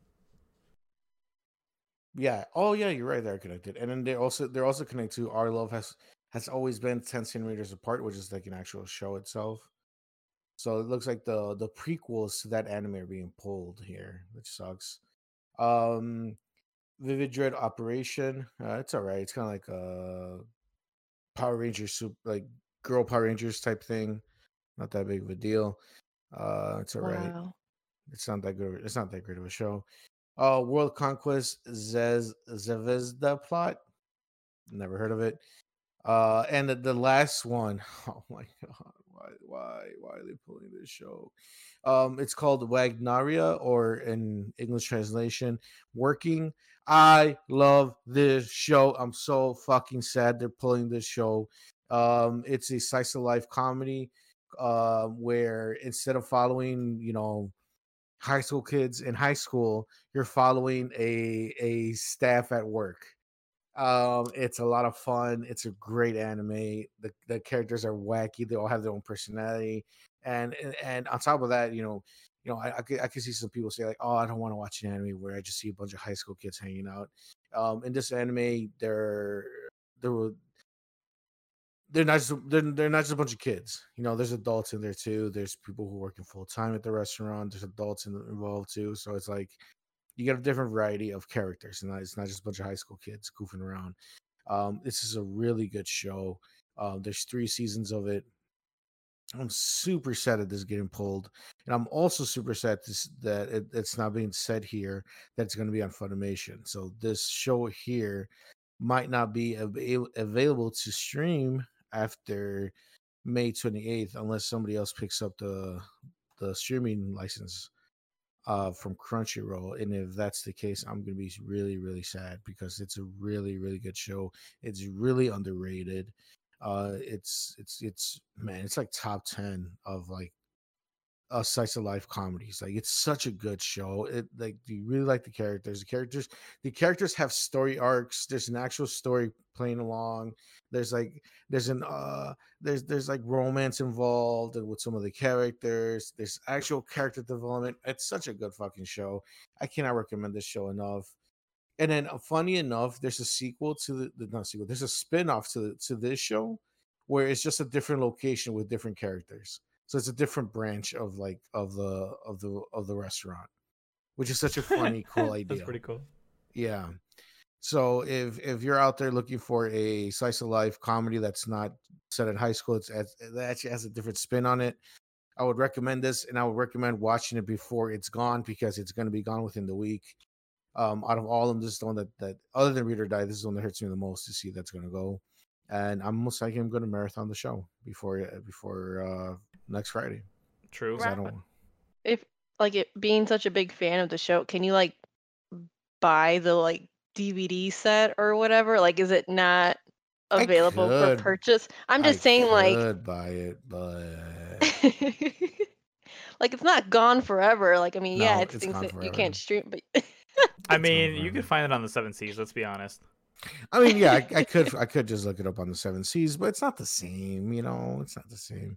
Yeah. Oh yeah, you're right. They're connected, and then they also they're also connected to Our Love has has always been ten centimeters apart, which is like an actual show itself. So it looks like the the prequels to that anime are being pulled here, which sucks. Um, Vividred Operation. Uh, it's all right. It's kind of like a Power Rangers soup, like girl Power Rangers type thing. Not that big of a deal. Uh, it's all right. Wow. It's not that good. It's not that great of a show. Uh, World Conquest Zez Zvezda plot. Never heard of it. Uh, and the, the last one, oh my god, why, why, why are they pulling this show? Um, it's called Wagnaria, or in English translation, Working. I love this show. I'm so fucking sad they're pulling this show. Um, it's a slice of life comedy, uh, where instead of following, you know, high school kids in high school, you're following a a staff at work um, it's a lot of fun. It's a great anime. The the characters are wacky. They all have their own personality, and and, and on top of that, you know, you know, I I could see some people say like, oh, I don't want to watch an anime where I just see a bunch of high school kids hanging out. Um, in this anime, they're there were they're not just they're, they're not just a bunch of kids. You know, there's adults in there too. There's people who are working full time at the restaurant. There's adults in, involved too. So it's like you get a different variety of characters, and it's not just a bunch of high school kids goofing around. Um, this is a really good show. Um, there's three seasons of it. I'm super sad that this is getting pulled, and I'm also super sad this, that it, it's not being said here that it's going to be on Funimation. So this show here might not be av- available to stream after May 28th, unless somebody else picks up the the streaming license uh, from Crunchyroll. And if that's the case, I'm gonna be really, really sad because it's a really, really good show. It's really underrated. Uh, it's it's it's man, it's like top ten of like uh slice of life comedies. Like it's such a good show. It like you really like the characters. The characters the characters have story arcs. There's an actual story playing along. There's like there's an uh there's there's like romance involved with some of the characters. There's actual character development. It's such a good fucking show. I cannot recommend this show enough. And then, uh, funny enough, there's a sequel to the, the not sequel. There's a spin-off to the, to this show, where it's just a different location with different characters. So it's a different branch of like of the of the of the restaurant, which is such a funny, cool idea. That's pretty cool. Yeah. So if if you're out there looking for a slice of life comedy that's not set in high school, it's that actually has a different spin on it. I would recommend this, and I would recommend watching it before it's gone because it's going to be gone within the week. Um, out of all of them, this is the one that that other than Read or Die, this is the one that hurts me the most to see that's going to go. And I'm most likely I'm going to marathon the show before uh, before uh, next Friday. True. I don't. If like it being such a big fan of the show, can you like buy the like DVD set or whatever? Like, is it not available for purchase? I'm just I saying, like, could buy it, but like it's not gone forever. Like, I mean, yeah, No, it's, it's things gone that you can't stream, but I mean, you could find it on the Seven Seas. Let's be honest. I mean, yeah, I, I could I could just look it up on the seven seas, but it's not the same, you know, it's not the same.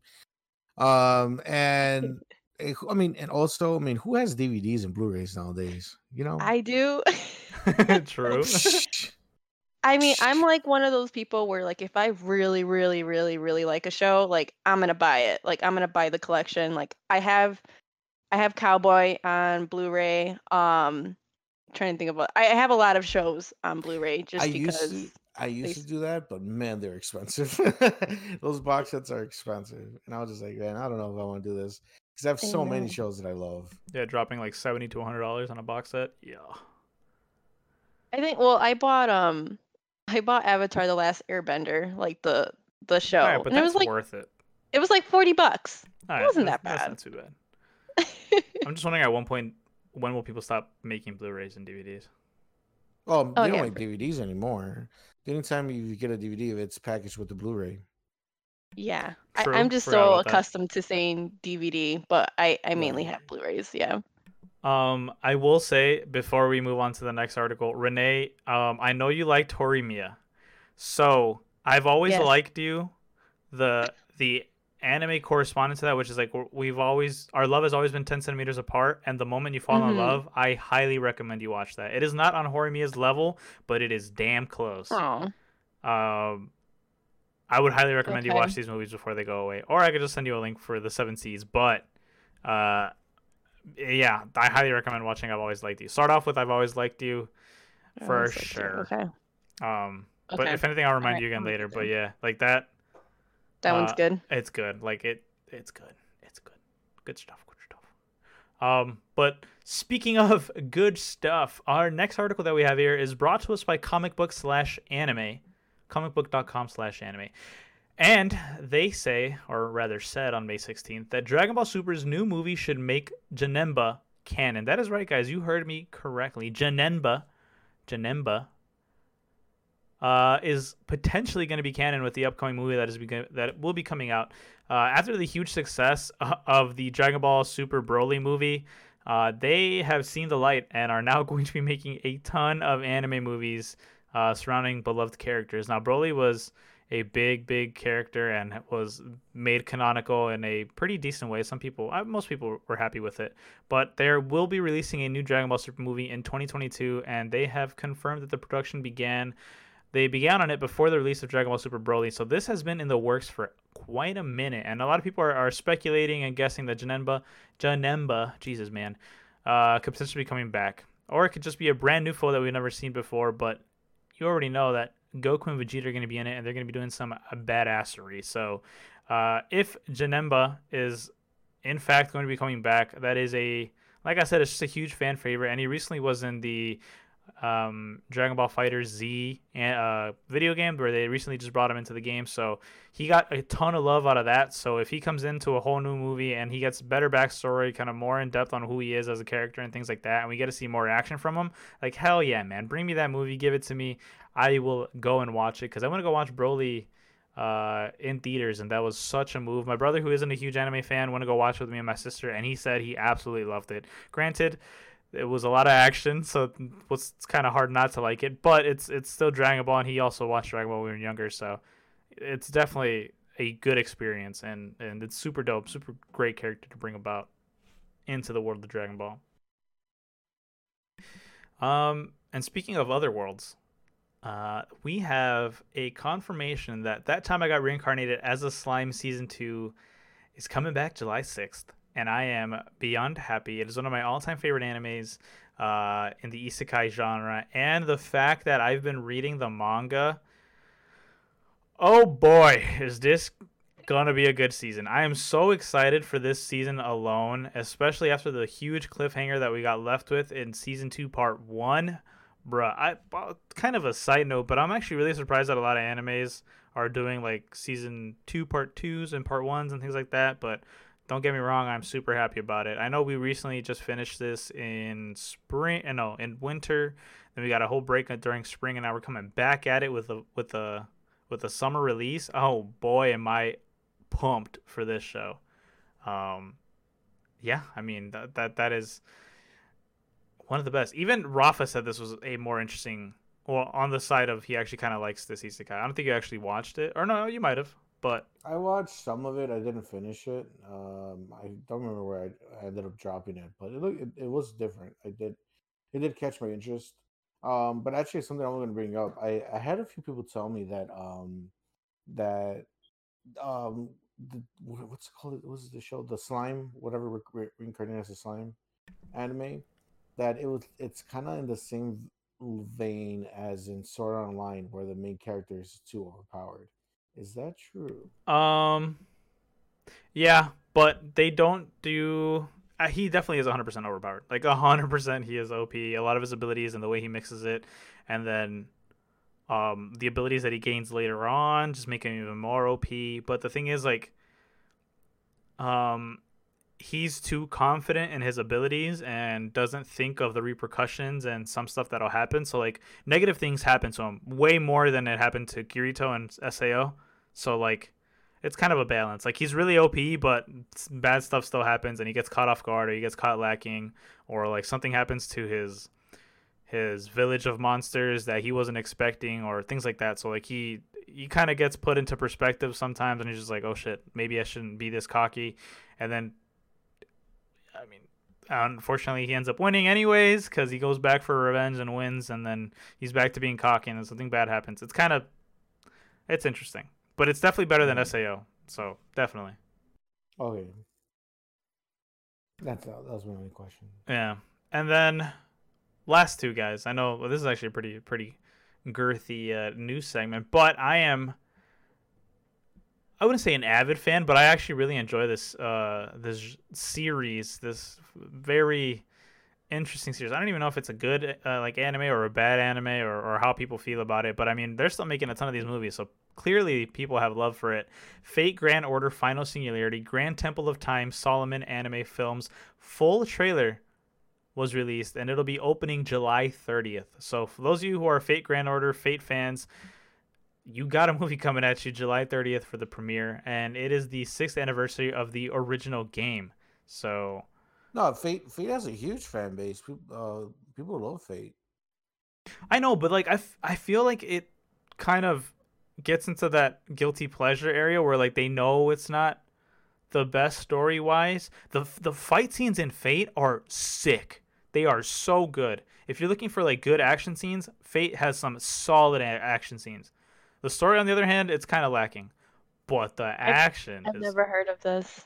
Um, and eh, I mean, and also, I mean, who has DVDs and Blu-rays nowadays? You know, I do. True. I mean, I'm like one of those people where like if I really, really, really, really like a show, like I'm gonna buy it. Like I'm gonna buy the collection. Like I have I have Cowboy on Blu-ray. Um trying to think about I have a lot of shows on Blu-ray just I because used to I used to do that, but man, they're expensive. Those box sets are expensive, and I was just like, man, I don't know if I want to do this because I have so many shows that I love. Yeah, dropping like seventy to hundred dollars on a box set. Yeah. I think well, I bought um I bought Avatar the Last Airbender, like the the show. All right, but and it that's was like worth it. it was like 40 bucks. All it wasn't that's, that bad. That's not too bad. I'm just wondering at one point when will people stop making Blu-rays and DVDs? Oh, Oh, they don't yeah. make DVDs anymore. Anytime you get a DVD, it's packaged with the Blu-ray. Yeah. I, True, I'm just forgot so about that. accustomed to saying DVD, but I I mainly have Blu-rays, yeah. Um, I will say before we move on to the next article, Renee, um, I know you liked Horimiya, so I've always Yes. liked you. The the anime correspondent to that, which is like we've always our love has always been ten centimeters apart, and the moment you fall in Mhm. love, I highly recommend you watch that. It is not on Horimiya's level, but it is damn close. Oh. Um, I would highly recommend you watch these movies before they go away, or I could just send you a link for the Seven Seas. But, uh, yeah, I highly recommend watching. I've always liked you. Start off with I've always liked you, for that's so cute. sure. Okay. Um, but if anything, I'll remind Alright, you again later. But yeah, like that, That one's uh, good. it's good. Like it, it's good. It's good. Good stuff. Good stuff. Um, but speaking of good stuff, our next article that we have here is brought to us by comic book slash anime, comicbook.com slash anime. And they say, or rather said on May 16th, that Dragon Ball Super's new movie should make Janemba canon. That is right, guys. You heard me correctly. Janemba, Janemba, uh, is potentially going to be canon with the upcoming movie that is that will be coming out uh, after the huge success of the Dragon Ball Super Broly movie. Uh, they have seen the light and are now going to be making a ton of anime movies uh, surrounding beloved characters. Now, Broly was a big, big character and was made canonical in a pretty decent way. Some people, uh, most people, were happy with it. But they will be releasing a new Dragon Ball Super movie in 2022, and they have confirmed that the production began they began on it before the release of Dragon Ball Super Broly, so this has been in the works for quite a minute, and a lot of people are, are speculating and guessing that Janemba, Janemba, Jesus man, uh, could potentially be coming back, or it could just be a brand new foe that we've never seen before. But you already know that Goku and Vegeta are going to be in it, and they're going to be doing some uh, badassery. So uh, if Janemba is in fact going to be coming back, that is a like I said, it's just a huge fan favorite, and he recently was in the um, Dragon Ball FighterZ uh, video game where they recently just brought him into the game. So he got a ton of love out of that. So if he comes into a whole new movie and he gets better backstory, kind of more in depth on who he is as a character and things like that, and we get to see more action from him, like hell yeah, man, bring me that movie, give it to me. I will go and watch it because I want to go watch Broly uh, in theaters, and that was such a move. My brother, who isn't a huge anime fan, went to go watch with me and my sister, and he said he absolutely loved it. Granted, it was a lot of action, so it was kind of hard not to like it. But it's it's still Dragon Ball, and he also watched Dragon Ball when we were younger, so it's definitely a good experience, and and it's super dope, super great character to bring about into the world of the Dragon Ball. Um, and speaking of other worlds, uh, we have a confirmation that that time I got reincarnated as a slime season two is coming back July sixth and I am beyond happy. It is one of my all-time favorite animes uh, in the isekai genre, and the fact that I've been reading the manga. Oh boy, is this gonna be a good season! I am so excited for this season alone, especially after the huge cliffhanger that we got left with in season two, part one. Bruh, I kind of a side note, but I'm actually really surprised that a lot of animes are doing like season two, part twos, and part ones and things like that. But don't get me wrong, I'm super happy about it. I know we recently just finished this in spring, uh, no, in winter. Then we got a whole break during spring, and now we're coming back at it with a with a with a summer release. Oh boy, am I pumped for this show! Um, yeah, I mean that that that is one of the best. Even Rafa said this was a more interesting. Well, on the side of he actually kind of likes this isekai. I don't think you actually watched it, or no, you might have, but I watched some of it. I didn't finish it. Um, I don't remember where I, I ended up dropping it, but it looked it, it was different. I did it did catch my interest. Um, but actually, something I'm going to bring up. I I had a few people tell me that um that um the, what's it called? What was the show? The slime, whatever re- re- reincarnated as a slime anime. That it was. It's kind of in the same vein as in Sword Online, where the main character is too overpowered. Is that true? Um, yeah, but they don't do. Uh, he definitely is 100% overpowered. Like 100%, he is OP. A lot of his abilities and the way he mixes it, and then um the abilities that he gains later on just make him even more OP. But the thing is, like, um, he's too confident in his abilities and doesn't think of the repercussions and some stuff that'll happen. So like negative things happen to him way more than it happened to Kirito and Sao. So like it's kind of a balance. Like he's really OP, but bad stuff still happens, and he gets caught off guard, or he gets caught lacking, or like something happens to his his village of monsters that he wasn't expecting, or things like that. So like he he kind of gets put into perspective sometimes, and he's just like, oh shit, maybe I shouldn't be this cocky, and then. I mean, unfortunately, he ends up winning anyways because he goes back for revenge and wins, and then he's back to being cocky, and then something bad happens. It's kind of, it's interesting but it's definitely better than Sao. So definitely. Okay. That's that was my only question. Yeah, and then last two guys. I know well, this is actually a pretty pretty girthy uh, news segment, but I am. I wouldn't say an avid fan, but I actually really enjoy this uh, this series. This very interesting series. I don't even know if it's a good uh, like anime or a bad anime or, or how people feel about it, but I mean they're still making a ton of these movies, so clearly people have love for it. Fate Grand Order Final Singularity Grand Temple of Time Solomon Anime Films full trailer was released and it'll be opening July 30th. So for those of you who are Fate Grand Order Fate fans, you got a movie coming at you July 30th for the premiere and it is the 6th anniversary of the original game. So no, Fate Fate has a huge fan base. People, uh, people love Fate. I know, but like I, f- I feel like it kind of gets into that guilty pleasure area where like they know it's not the best story wise. The the fight scenes in Fate are sick. They are so good. If you're looking for like good action scenes, Fate has some solid a- action scenes. The story, on the other hand, it's kind of lacking. But the action. I've is... never heard of this.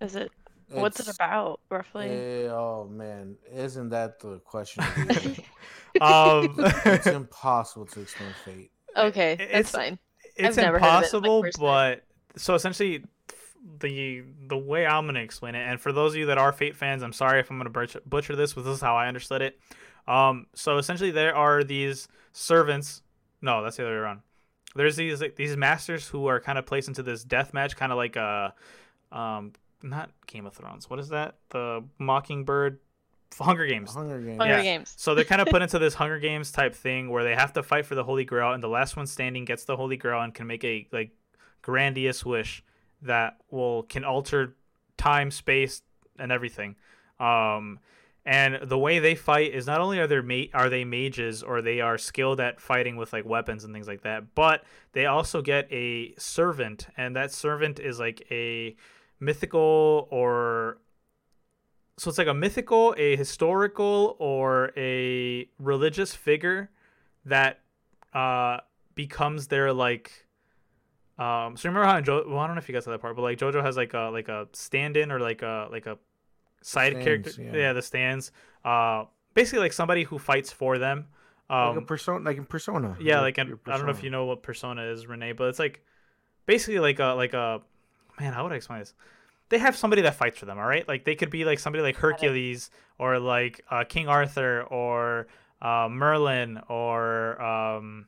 Is it? It's, what's it about roughly? Uh, oh man, isn't that the question? um, it's impossible to explain Fate. Okay, that's it's, fine. It's impossible, it but so essentially, the the way I'm gonna explain it, and for those of you that are Fate fans, I'm sorry if I'm gonna butcher, butcher this, but this is how I understood it. Um, so essentially, there are these servants. No, that's the other way around. There's these like, these masters who are kind of placed into this death match, kind of like a, um, not Game of Thrones. What is that? The Mockingbird Hunger Games. Hunger Games. Hunger yeah. Games. so they're kind of put into this Hunger Games type thing where they have to fight for the Holy Grail, and the last one standing gets the Holy Grail and can make a like grandiose wish that will can alter time, space, and everything. Um, and the way they fight is not only are they ma- are they mages or they are skilled at fighting with like weapons and things like that, but they also get a servant, and that servant is like a mythical or so it's like a mythical, a historical, or a religious figure that uh, becomes their like. Um, so remember how in jo- well I don't know if you guys saw that part, but like JoJo has like a like a stand-in or like a like a side stands, character. Yeah. yeah. the stands. Uh, basically like somebody who fights for them. Um, like a persona, like in Persona. Yeah, like, in, I don't know if you know what Persona is, Renee, but it's like basically like a like a man. How would I explain this? They have somebody that fights for them. All right, like they could be like somebody like Hercules or like uh, King Arthur or uh, Merlin or um,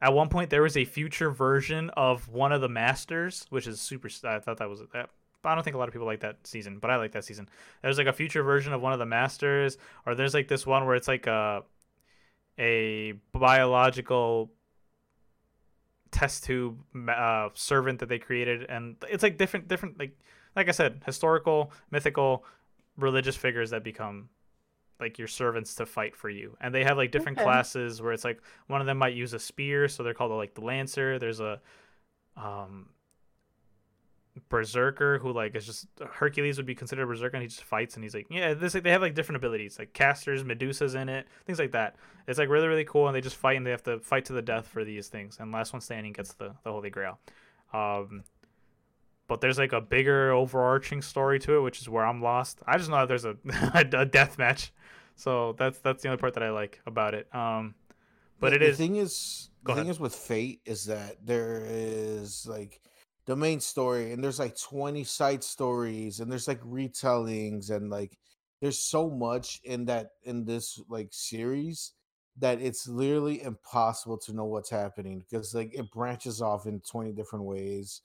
at one point there was a future version of one of the masters, which is super. I thought that was that. I don't think a lot of people like that season, but I like that season. There's like a future version of one of the masters, or there's like this one where it's like a a biological test tube uh, servant that they created, and it's like different different like like I said, historical, mythical, religious figures that become like your servants to fight for you. And they have like different okay. classes where it's like one of them might use a spear, so they're called like the lancer. There's a um berserker who like is just Hercules would be considered a berserker and he just fights and he's like yeah this like, they have like different abilities like casters Medusas in it things like that it's like really really cool and they just fight and they have to fight to the death for these things and last one standing gets the the holy grail um but there's like a bigger overarching story to it, which is where I'm lost. I just know that there's a a death match, So that's that's the only part that I like about it. Um, but the, it the thing is the thing is with Fate is that there is like the main story and there's like 20 side stories and there's like retellings and like there's so much in that in this like series that it's literally impossible to know what's happening because like it branches off in 20 different ways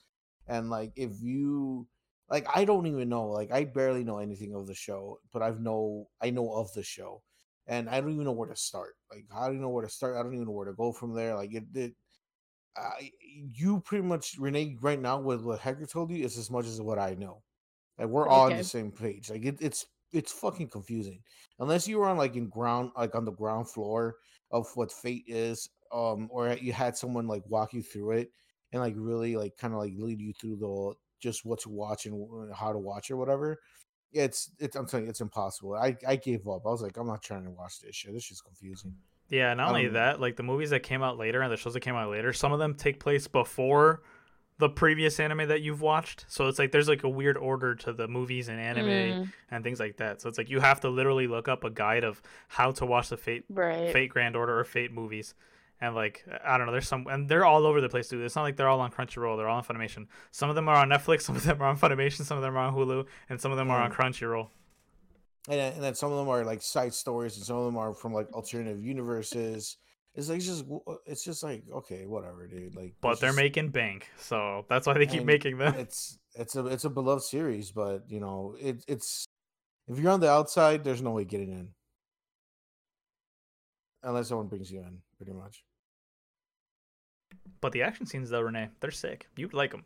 and like if you like i don't even know like i barely know anything of the show but i've know i know of the show and i don't even know where to start like how do you know where to start? I don't even know where to go from there like it, it I, you pretty much renee right now with what hector told you is as much as what i know like we're all on the same page like it, it's it's fucking confusing unless you were on like in ground like on the ground floor of what fate is um or you had someone like walk you through it and like really like kind of like lead you through the just what to watch and how to watch or whatever it's it's i'm telling you it's impossible i i gave up i was like i'm not trying to watch this shit this shit's confusing Yeah, not only Um, that, like the movies that came out later and the shows that came out later, some of them take place before the previous anime that you've watched. So it's like there's like a weird order to the movies and anime Mm, and things like that. So it's like you have to literally look up a guide of how to watch the Fate right. Fate Grand Order or Fate movies. And like I don't know, there's some and they're all over the place, dude. It's not like they're all on Crunchyroll, they're all on Funimation. Some of them are on Netflix, some of them are on Funimation, some of them are on Hulu, and some of them are on Mm. Crunchyroll. and then, and then some of them are like side stories and some of them are from like alternative universes it's like it's just it's just like okay whatever dude like But they're just- making bank, so that's why they keep making them. it's it's a it's a beloved series but you know it, it's if you're on the outside there's no way getting in unless someone brings you in pretty much But the action scenes, though, Renee, they're sick. You'd like them.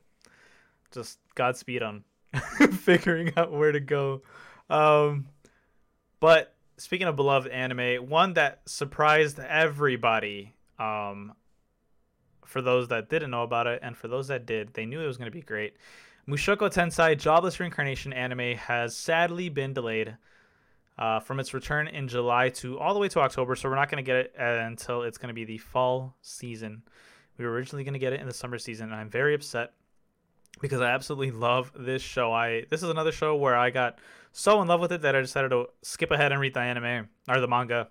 Just Godspeed on figuring out where to go. Um, but speaking of beloved anime, one that surprised everybody. Um, for those that didn't know about it, and for those that did, they knew it was going to be great. Mushoku Tensei Jobless Reincarnation anime has sadly been delayed uh, from its return in July to all the way to October, so we're not going to get it uh, until it's going to be the fall season. We were originally going to get it in the summer season, and I'm very upset because I absolutely love this show. I this is another show where I got so in love with it that I decided to skip ahead and read the anime or the manga.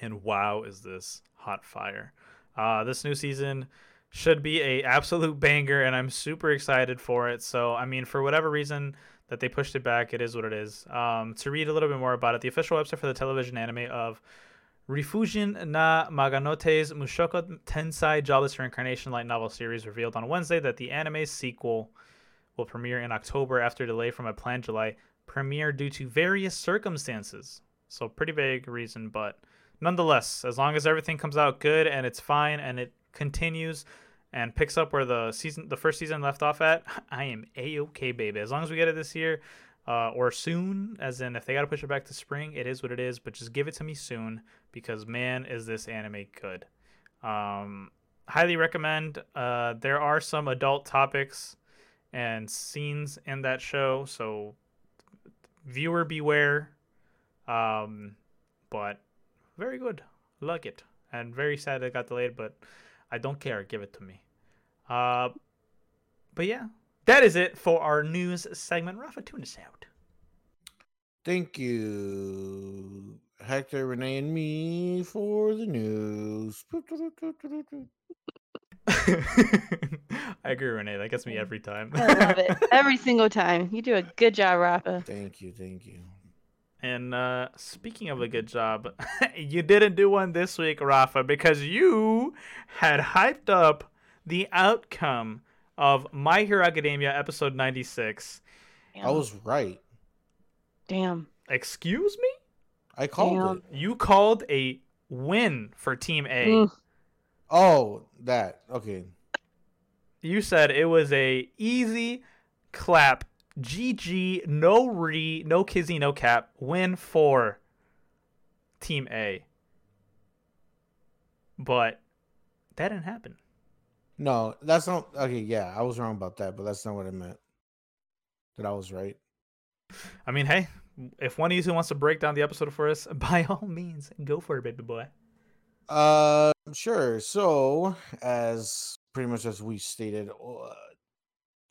And wow, is this hot fire! Uh, this new season should be a absolute banger, and I'm super excited for it. So I mean, for whatever reason that they pushed it back, it is what it is. Um, to read a little bit more about it, the official website for the television anime of Rifujin na Magonote's Mushoku Tensei Jobless Reincarnation light novel series revealed on Wednesday that the anime sequel will premiere in October after delay from a planned July premiere due to various circumstances. So pretty vague reason, but nonetheless, as long as everything comes out good and it's fine and it continues and picks up where the season the first season left off at, I am a okay, baby. As long as we get it this year, uh, or soon, as in if they got to push it back to spring, it is what it is. But just give it to me soon because man, is this anime good. Um, highly recommend. Uh, there are some adult topics and scenes in that show, so viewer beware. Um, but very good, like it, and very sad it got delayed, but I don't care. Give it to me. Uh, but yeah, that is it for our news segment. Rafa, tune us out. Thank you hector renee and me for the news I agree, Renee. That gets me every time. I love it every single time. You do a good job, Rafa. thank you thank you And uh, speaking of a good job, you didn't do one this week, Rafa, because you had hyped up the outcome of My Hero Academia episode 96. i was right damn. Excuse me? i called Damn. it You called a win for Team A. Mm, oh that okay You said it was a easy clap, GG, no re, no kizzy, no cap, win for Team A. But that didn't happen. No, that's not okay. Yeah, I was wrong about that, but that's not what I meant. That I was right. I mean, hey, if one of you wants to break down the episode for us, by all means, go for it, baby boy. Uh, sure. So, as pretty much as we stated, uh,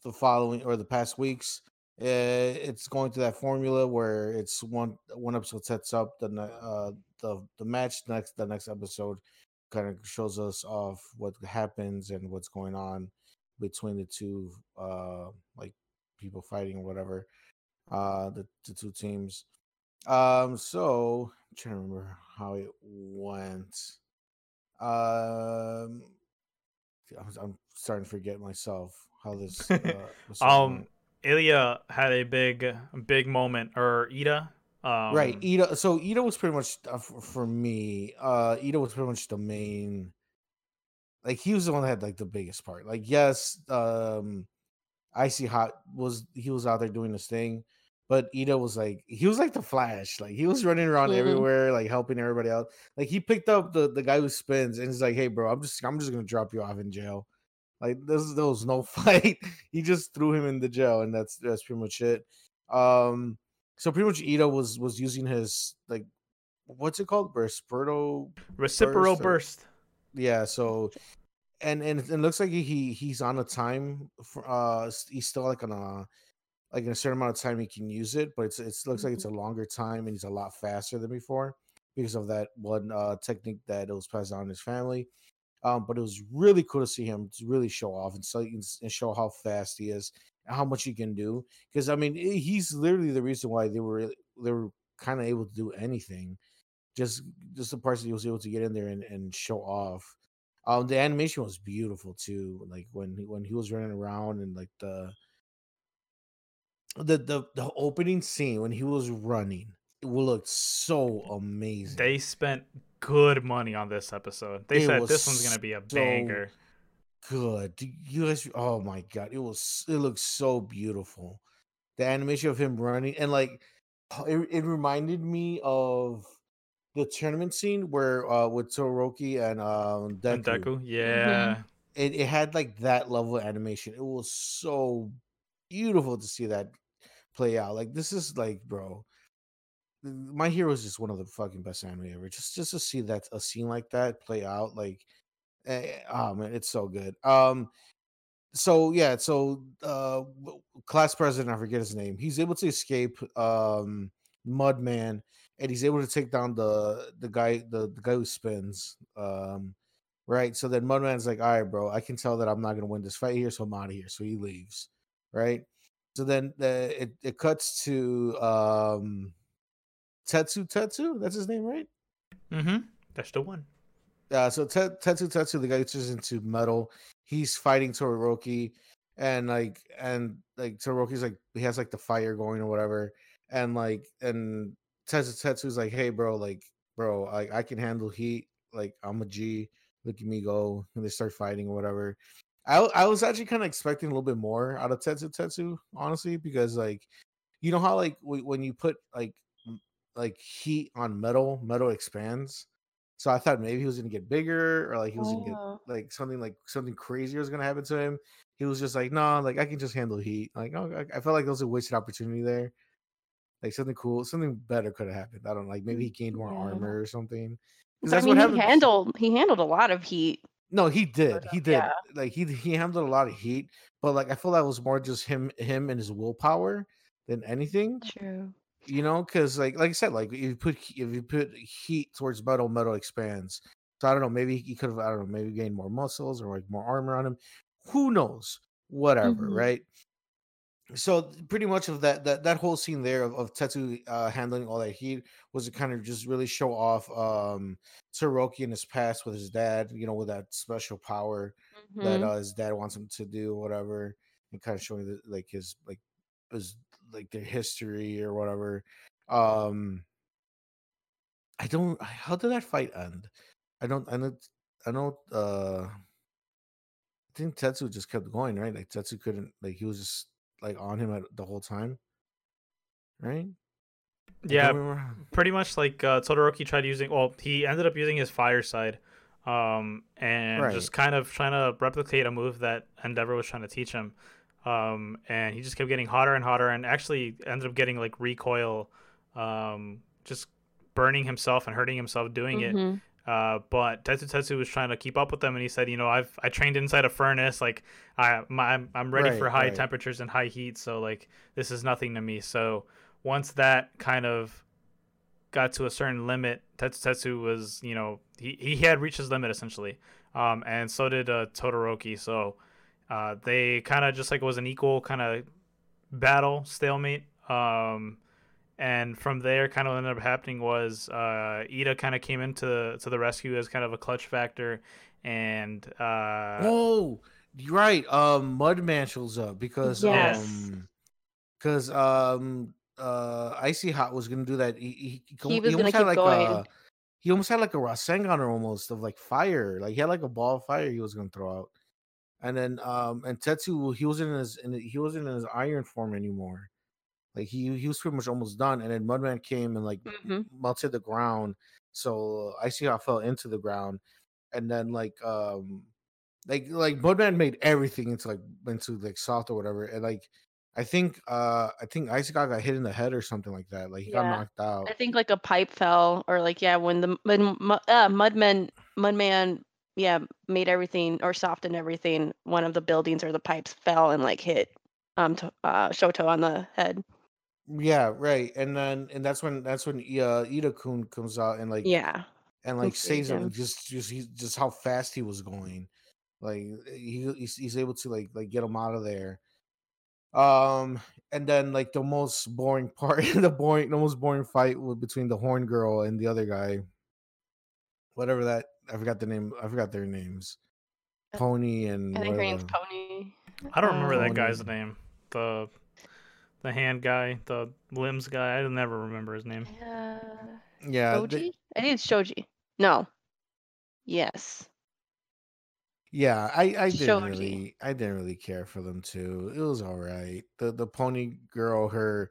the following or the past weeks, Uh, it's going to that formula where it's one one episode sets up the uh the the match next the next episode kind of shows us off what happens and what's going on between the two uh like people fighting or whatever uh the, the two teams um so I'm trying to remember how it went um I'm, I'm starting to forget myself how this uh, Um, went. Ilya had a big, big moment, or Iida. Um, right iida so iida was pretty much uh, for, for me uh iida was pretty much the main like he was the one that had like the biggest part like yes um icy hot was he was out there doing this thing but iida was like he was like the flash like he was running around Mhm. everywhere like helping everybody out like he picked up the the guy who spins and he's like hey bro i'm just i'm just gonna drop you off in jail like this there was no fight he just threw him in the jail and that's that's pretty much it um so pretty much Ito was was using his like what's it called Vesperto Reciprocal burst burst. yeah so and and it looks like he he's on a time for uh he's still like on a like in a certain amount of time he can use it but it's it looks like it's a longer time and he's a lot faster than before because of that one uh technique that it was passed down in his family um but it was really cool to see him to really show off and so and show how fast he is and how much he can do because i mean he's literally the reason why they were they were kind of able to do anything just just the parts that he was able to get in there and, and show off um the animation was beautiful too like when he when he was running around and like the the the, the opening scene when he was running it looked so amazing They spent good money on this episode. They It said this one's gonna be a so banger. good. You guys? Oh my god, it was. It looks so beautiful. The animation of him running and like, it, it reminded me of the tournament scene where uh with Todoroki and um Deku. And Deku, yeah. It it had like that level of animation. It was so beautiful to see that play out. Like this is like, bro. My hero is just one of the fucking best anime ever. Just just to see that a scene like that play out, like Eh, oh man, it's so good. Um, so yeah, so uh, class president, I forget his name. He's able to escape um Mudman, and he's able to take down the the guy the, the guy who spins. Um, right. So then Mudman's like, all right, bro, I can tell that I'm not gonna win this fight here, so I'm out of here. So he leaves. Right. So then the, it it cuts to um Tetsutetsu. That's his name, right? Mm-hmm. That's the one. Uh, so Te- Tetsutetsu, the guy who turns into metal, he's fighting Todoroki, and like, and like Todoroki's like he has like the fire going or whatever, and like, and Tetsutetsu's like, hey, bro, like, bro, I I can handle heat, like I'm a G, look at me go, and they start fighting or whatever. I I was actually kind of expecting a little bit more out of Tetsutetsu, honestly, because like, you know how like w- when you put like m- like heat on metal, metal expands. So I thought maybe he was gonna get bigger, or like he was gonna get Oh. like something like something crazier was gonna happen to him. He was just like, no, like I can just handle heat. Like, oh, I, I felt like there was a wasted opportunity there. Like something cool, something better could have happened. I don't know, like maybe he gained more Yeah. armor or something. I that's mean, what he handled he handled a lot of heat. No, he did. He did. yeah. Like he he handled a lot of heat, but like I feel that was more just him him and his willpower than anything. True. you know because like like i said like if you put if you put heat towards metal metal expands so i don't know maybe he could have i don't know maybe gained more muscles or like more armor on him who knows whatever Mhm. right so pretty much of that that, that whole scene there of, of tetsu uh handling all that heat was to kind of just really show off um Todoroki in his past with his dad you know with that special power that Mhm. uh, his dad wants him to do, whatever, and kind of showing the, like his like his like their history or whatever. Um, I don't. How did that fight end? I don't. I know. I know. Uh, I think Tetsu just kept going, right? Like Tetsu couldn't. Like he was just like on him at the whole time, right? Yeah, remember. pretty much like uh, Todoroki tried using. Well, he ended up using his fire side, um, and Right. just kind of trying to replicate a move that Endeavor was trying to teach him. Um, and he just kept getting hotter and hotter, and actually ended up getting like recoil, um, just burning himself and hurting himself doing it. Uh, but Tetsutetsu was trying to keep up with them, and he said, you know, I've I trained inside a furnace, like I my, I'm I'm ready Right, for high right. temperatures and high heat, so like this is nothing to me. So once that kind of got to a certain limit, Tetsutetsu was, you know, he, he had reached his limit essentially, um, and so did uh, Todoroki. So uh, they kind of just like it was an equal kind of battle stalemate. Um, and from there, kind of what ended up happening was uh, Iida kind of came into to the rescue as kind of a clutch factor, and uh, oh, you're right. Um, Mudman shows up because Yes. um, because um, uh, Icy Hot was gonna do that. He he, He was gonna almost had keep like going. a he almost had like a Rasengan or almost of like fire. Like he had like a ball of fire he was gonna throw out. And then um and Tetsu he wasn't in his in, he wasn't in his iron form anymore. Like he he was pretty much almost done. And then Mudman came and like Mhm. melted the ground. So Icy Hot fell into the ground. And then like um like like Mudman made everything into like into like soft or whatever. And like I think uh I think Icy Hot got hit in the head or something like that. Like he got knocked out. I think like a pipe fell, or like yeah, when the when uh, Mudman Mudman yeah made everything or softened everything. One of the buildings or the pipes fell and like hit um to, uh Shoto on the head. Yeah, right. And then and that's when that's when uh, Iida Kun comes out and like Yeah, and like saved saves him him. just just he's just how fast he was going. Like he he's, he's able to like like get him out of there. Um and then like the most boring part the boring the most boring fight was between the horn girl and the other guy. Whatever that I forgot the name I forgot their names. Uh, Pony and I think her name's Pony. I don't remember that Um, guy's name. The the hand guy, the limbs guy. I never remember his name. Uh, yeah, Shoji? they- I think it's Shoji. No. Yes. Yeah, I I didn't Shoji. really I didn't really care for them too. It was all right. The the pony girl, her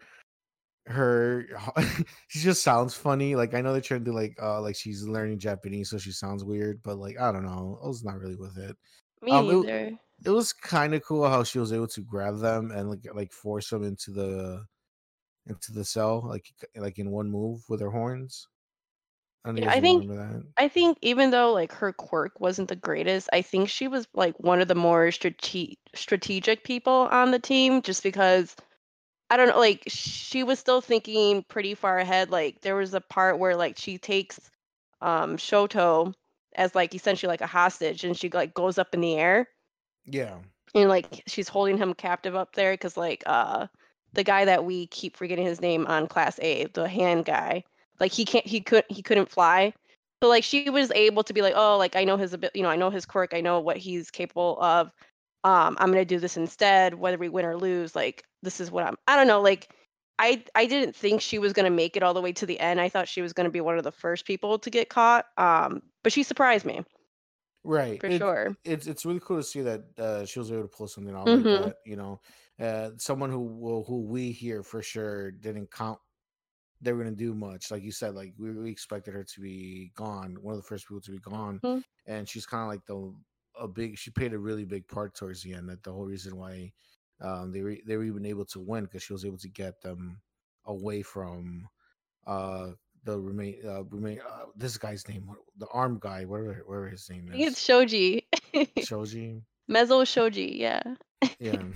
her she just sounds funny. Like I know they're trying to do like uh like she's learning Japanese, so she sounds weird, but like I don't know. I was not really with it. Me Um, it- neither. It was kind of cool how she was able to grab them and like like force them into the into the cell like like in one move with her horns. I don't Yeah, I think- that. I think even though like her quirk wasn't the greatest, I think she was like one of the more strate- strategic people on the team just because I don't know, like she was still thinking pretty far ahead. Like there was a part where like she takes um Shoto as like essentially like a hostage and she like goes up in the air Yeah. and like she's holding him captive up there because like uh the guy that we keep forgetting his name on class A, the hand guy, like he can't he could he couldn't fly. So like she was able to be like, oh, like I know his you know, I know his quirk, I know what he's capable of. Um, I'm gonna do this instead, whether we win or lose. Like this is what I'm. I don't know. Like I I didn't think she was gonna make it all the way to the end. I thought she was gonna be one of the first people to get caught. Um, but she surprised me Right. for It- sure. it's it's really cool to see that uh, she was able to pull something out Mhm. like that. You know, uh, someone who will who we here for sure didn't count they were gonna do much. Like you said, like we, we expected her to be gone, one of the first people to be gone, Mhm. and she's kind of like the a big. She played a really big part towards the end. That the whole reason why um, they were they were even able to win because she was able to get them away from uh the remain uh remain uh, this guy's name the arm guy whatever whatever his name I think is it's Shoji. Shoji. Mezo Shoji, yeah. Yeah.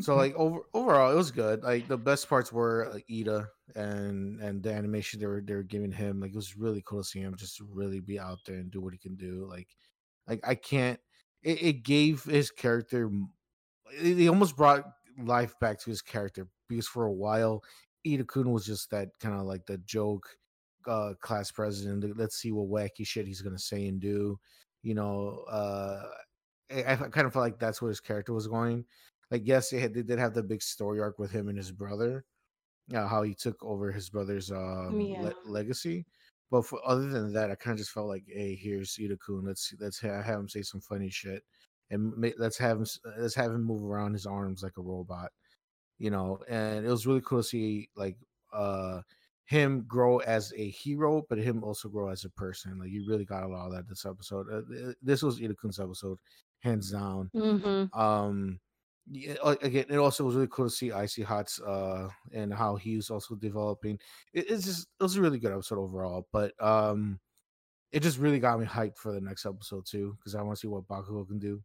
So like over overall, it was good. Like the best parts were like, Iida and and the animation they were they were giving him. Like it was really cool to see him just really be out there and do what he can do. Like like I can't. It, it gave his character. It, it almost brought life back to his character because for a while, Iida Kun was just that kind of like the joke uh class president. Let's see what wacky shit he's gonna say and do. You know, uh I, I kind of felt like that's where his character was going. Like, yes, they, had, they did have the big story arc with him and his brother, uh, how he took over his brother's um, le- legacy. But for other than that, I kind of just felt like, hey, here's Iida Kun. Let's let's ha- have him say some funny shit, and ma- let's have him let's have him move around his arms like a robot, you know. And it was really cool to see like uh him grow as a hero, but him also grow as a person. Like you really got a lot of that this episode. Uh, this was Iida Kun's episode, hands down. Mm-hmm. Um, yeah, again, it also was really cool to see Icy Hots uh and how he was also developing. It, it's just it was a really good episode overall. But um, it just really got me hyped for the next episode too, because I want to see what Bakugo can do.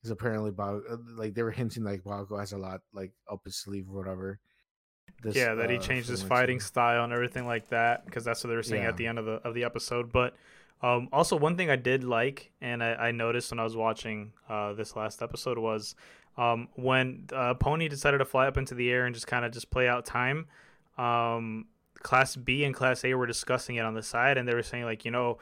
Because apparently, Bak- uh, like they were hinting like Bakugo has a lot like up his sleeve or whatever. This, yeah, that he uh, changed his fighting style and everything like that because that's what they were saying Yeah. at the end of the of the episode. But um, also one thing I did like and I, I noticed when I was watching uh, this last episode was um, when uh, Pony decided to fly up into the air and just kind of just play out time. Um, Class B and Class A were discussing it on the side, and they were saying like you know.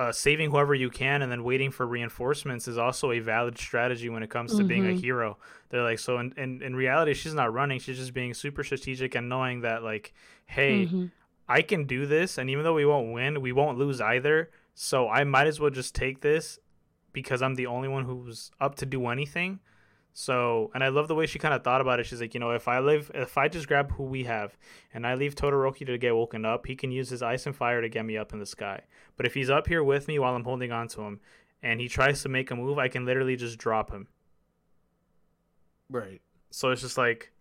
Uh, saving whoever you can and then waiting for reinforcements is also a valid strategy when it comes to being a Mhm. hero. They're like, so in, in, in reality, she's not running. She's just being super strategic and knowing that, like, hey, Mhm. I can do this. And even though we won't win, we won't lose either. So I might as well just take this because I'm the only one who's up to do anything. So, and I love the way she kind of thought about it. She's like, you know, if I live, if I just grab who we have and I leave Todoroki to get woken up, he can use his ice and fire to get me up in the sky. But if he's up here with me while I'm holding on to him and he tries to make a move, I can literally just drop him. Right. So it's just like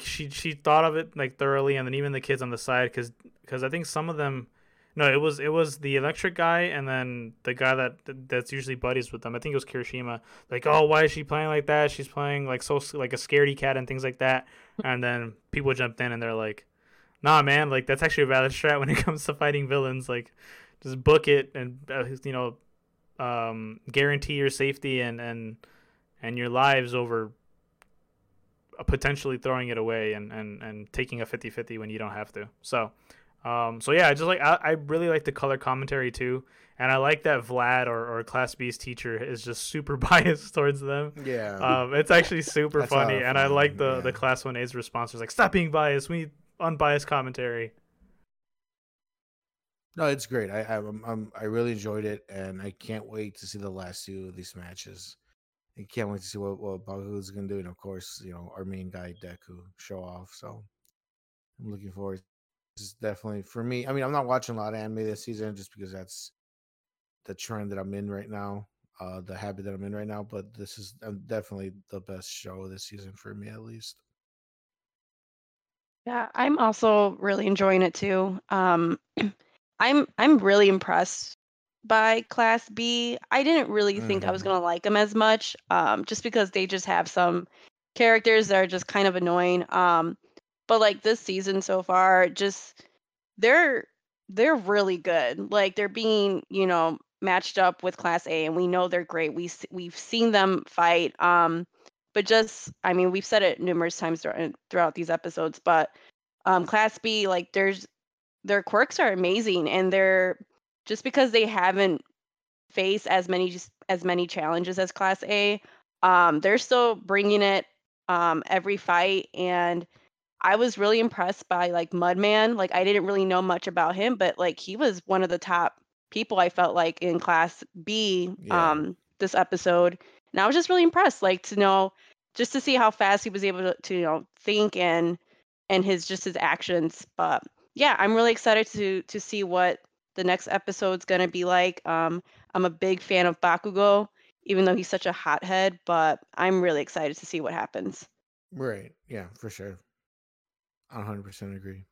she she thought of it like thoroughly, and then even the kids on the side, because I think some of them, no, it was it was the electric guy, and then the guy that that's usually buddies with them. I think it was Kirishima. Like, oh, why is she playing like that? She's playing like so like a scaredy cat and things like that. And then people jumped in and they're like, Nah, man, like that's actually a valid strat when it comes to fighting villains. Like, just book it and uh, you know, um, guarantee your safety and and and your lives over potentially throwing it away and, and, and taking a 50-50 when you don't have to. So, um, so yeah, I just like I, I really like the color commentary too, and I like that Vlad or, or Class B's teacher is just super biased towards them. Yeah. Um, it's actually super funny, and I like the yeah. the Class One A's response was like, "Stop being biased. We need unbiased commentary." no, it's great. I I'm, I'm I really enjoyed it, and I can't wait to see the last two of these matches. I can't wait to see what what Bakugo's gonna do, and of course, you know, our main guy Deku show off. So I'm looking forward. This is definitely for me. I mean, I'm not watching a lot of anime this season just because that's the trend that I'm in right now, uh, the habit that I'm in right now. But this is uh, definitely the best show this season for me, at least. Yeah, I'm also really enjoying it too. Um, I'm I'm really impressed by Class B. I didn't really think I was Mhm. gonna like them as much, um, just because they just have some characters that are just kind of annoying. Um, but like this season so far, just they're they're really good. Like they're being, you know, matched up with Class A, and we know they're great. we we've seen them fight. Um, but just I mean, we've said it numerous times throughout, throughout these episodes, but um, Class B, like there's their quirks are amazing, and they're just because they haven't faced as many as many challenges as Class A, um, they're still bringing it um, every fight, and I was really impressed by like Mudman. Like I didn't really know much about him, but like he was one of the top people I felt like in Class B Yeah. um, this episode, and I was just really impressed. Like to know, just to see how fast he was able to, to you know think and and his just his actions. But yeah, I'm really excited to to see what the next episode's gonna be like. Um, I'm a big fan of Bakugo, even though he's such a hothead. But I'm really excited to see what happens. Right. Yeah, for sure. I 100% agree.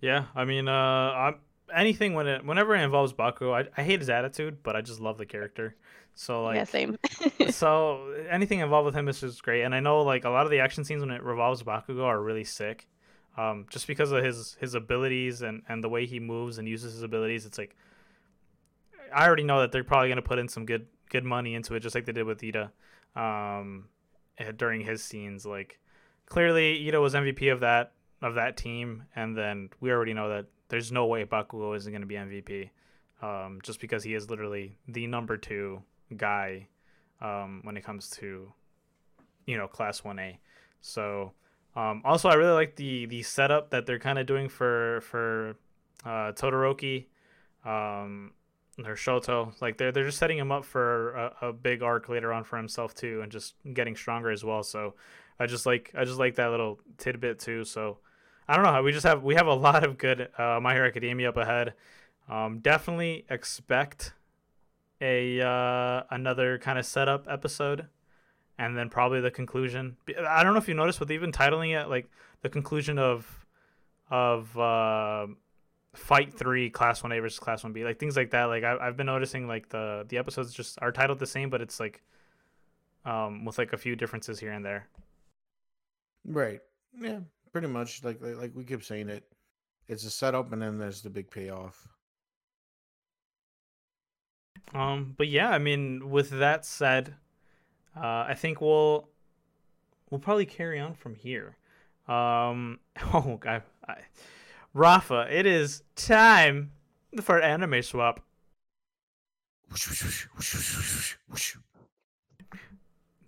Yeah, I mean, uh, I'm, anything when it whenever it involves Baku, I, I hate his attitude, but I just love the character. So like, yeah, same. so anything involved with him is just great. And I know like a lot of the action scenes when it revolves Bakugo are really sick, um, just because of his his abilities and and the way he moves and uses his abilities. It's like I already know that they're probably gonna put in some good good money into it, just like they did with Iida, um, eh, during his scenes. Like clearly, Iida was MVP of that of that team, and then we already know that there's no way Bakugo isn't gonna be MVP, um, just because he is literally the number two guy um, when it comes to you know class 1a so um, also i really like the the setup that they're kind of doing for for uh, todoroki um, or shoto. Like they're, they're just setting him up for a, a big arc later on for himself too and just getting stronger as well. So i just like i just like that little tidbit too so i don't know we just have we have a lot of good uh, my hero academia up ahead um, definitely expect a uh, another kind of setup episode, and then probably the conclusion. I don't know if you noticed, but they've been titling it like the conclusion of of uh, fight three, class one A versus class one B, like things like that. Like I, I've been noticing like the the episodes just are titled the same, but it's like um with like a few differences here and there. Right. Yeah. Pretty much. Like like, like we keep saying it. It's a setup, and then there's the big payoff. Um, but yeah, I mean, with that said, uh, I think we'll we'll probably carry on from here. Um, oh, God, I, Rafa, it is time for anime swap.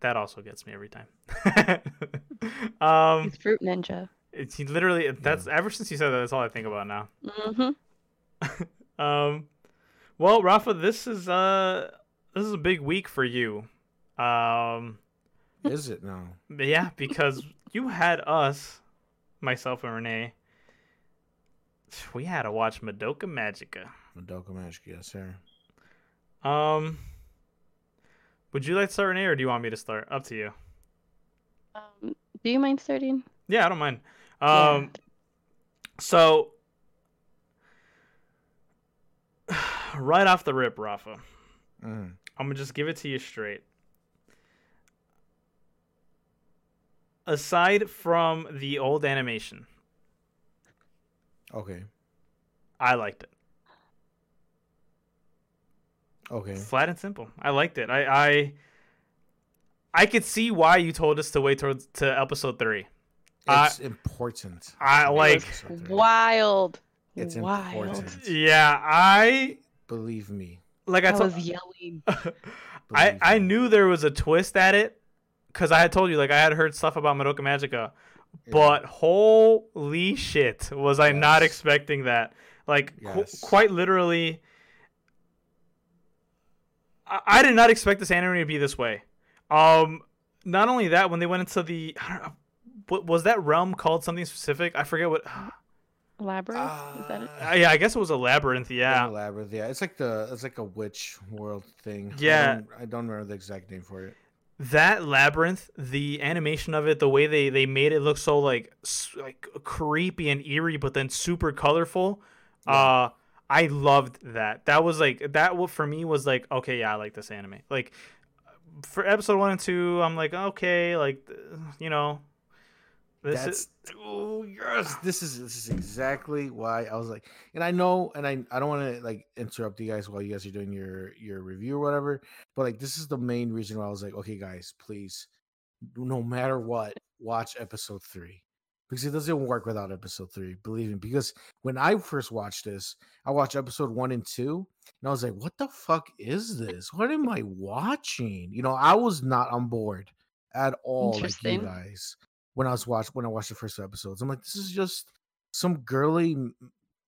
That also gets me every time. um, He's Fruit Ninja. it's he literally that's ever since you said that, that's all I think about now. Mm-hmm. Um, well, Rafa, this is uh this is a big week for you. Um, Is it now? yeah, because you had us, myself and Renee. We had to watch Madoka Magica. Madoka Magica, yes, sir. Um, would you like to start, Renee, or do you want me to start? Up to you. Um, do you mind starting? Yeah, I don't mind. Yeah. Um, so right off the rip, Rafa, Mm. I'm gonna just give it to you straight. Aside from the old animation, Okay. I liked it. Okay. Flat and simple. I liked it. I I, I could see why you told us to wait towards to episode three. I- It's important. I like- Wild. It's Wild. important. Yeah, I Believe me. like I I told. was yelling. I Believe I knew there was a twist at it because I had told you like I had heard stuff about Madoka Magica, Yeah. but holy shit, was I not expecting that? Like qu- quite literally, I-, I did not expect this anime to be this way. Um, not only that, when they went into the, I don't know, what was that realm called something specific? I forget what. Labyrinth? Is that it? Uh, yeah, I guess it was a labyrinth. Yeah, Labyrinth. Yeah, it's like the it's like a witch world thing. I Yeah. don't, I don't remember the exact name for it. that labyrinth the animation of it the way they they made it look so like like creepy and eerie but then super colorful Yeah. uh i loved that. That was like that wa- for me was like okay yeah i like this anime. Like for episode one and two i'm like okay like you know this That's is oh yes. Ah, this is this is exactly why I was like, and I know, and I I don't want to like interrupt you guys while you guys are doing your your review or whatever, but like this is the main reason why I was like, okay, guys, please, no matter what, watch episode three because it doesn't work without episode three. Believe me, because when I first watched this, I watched episode one and two, and I was like, what the fuck is this? What am I watching? You know, I was not on board at all like you guys when I was watched when I watched the first episodes. I'm like, this is just some girly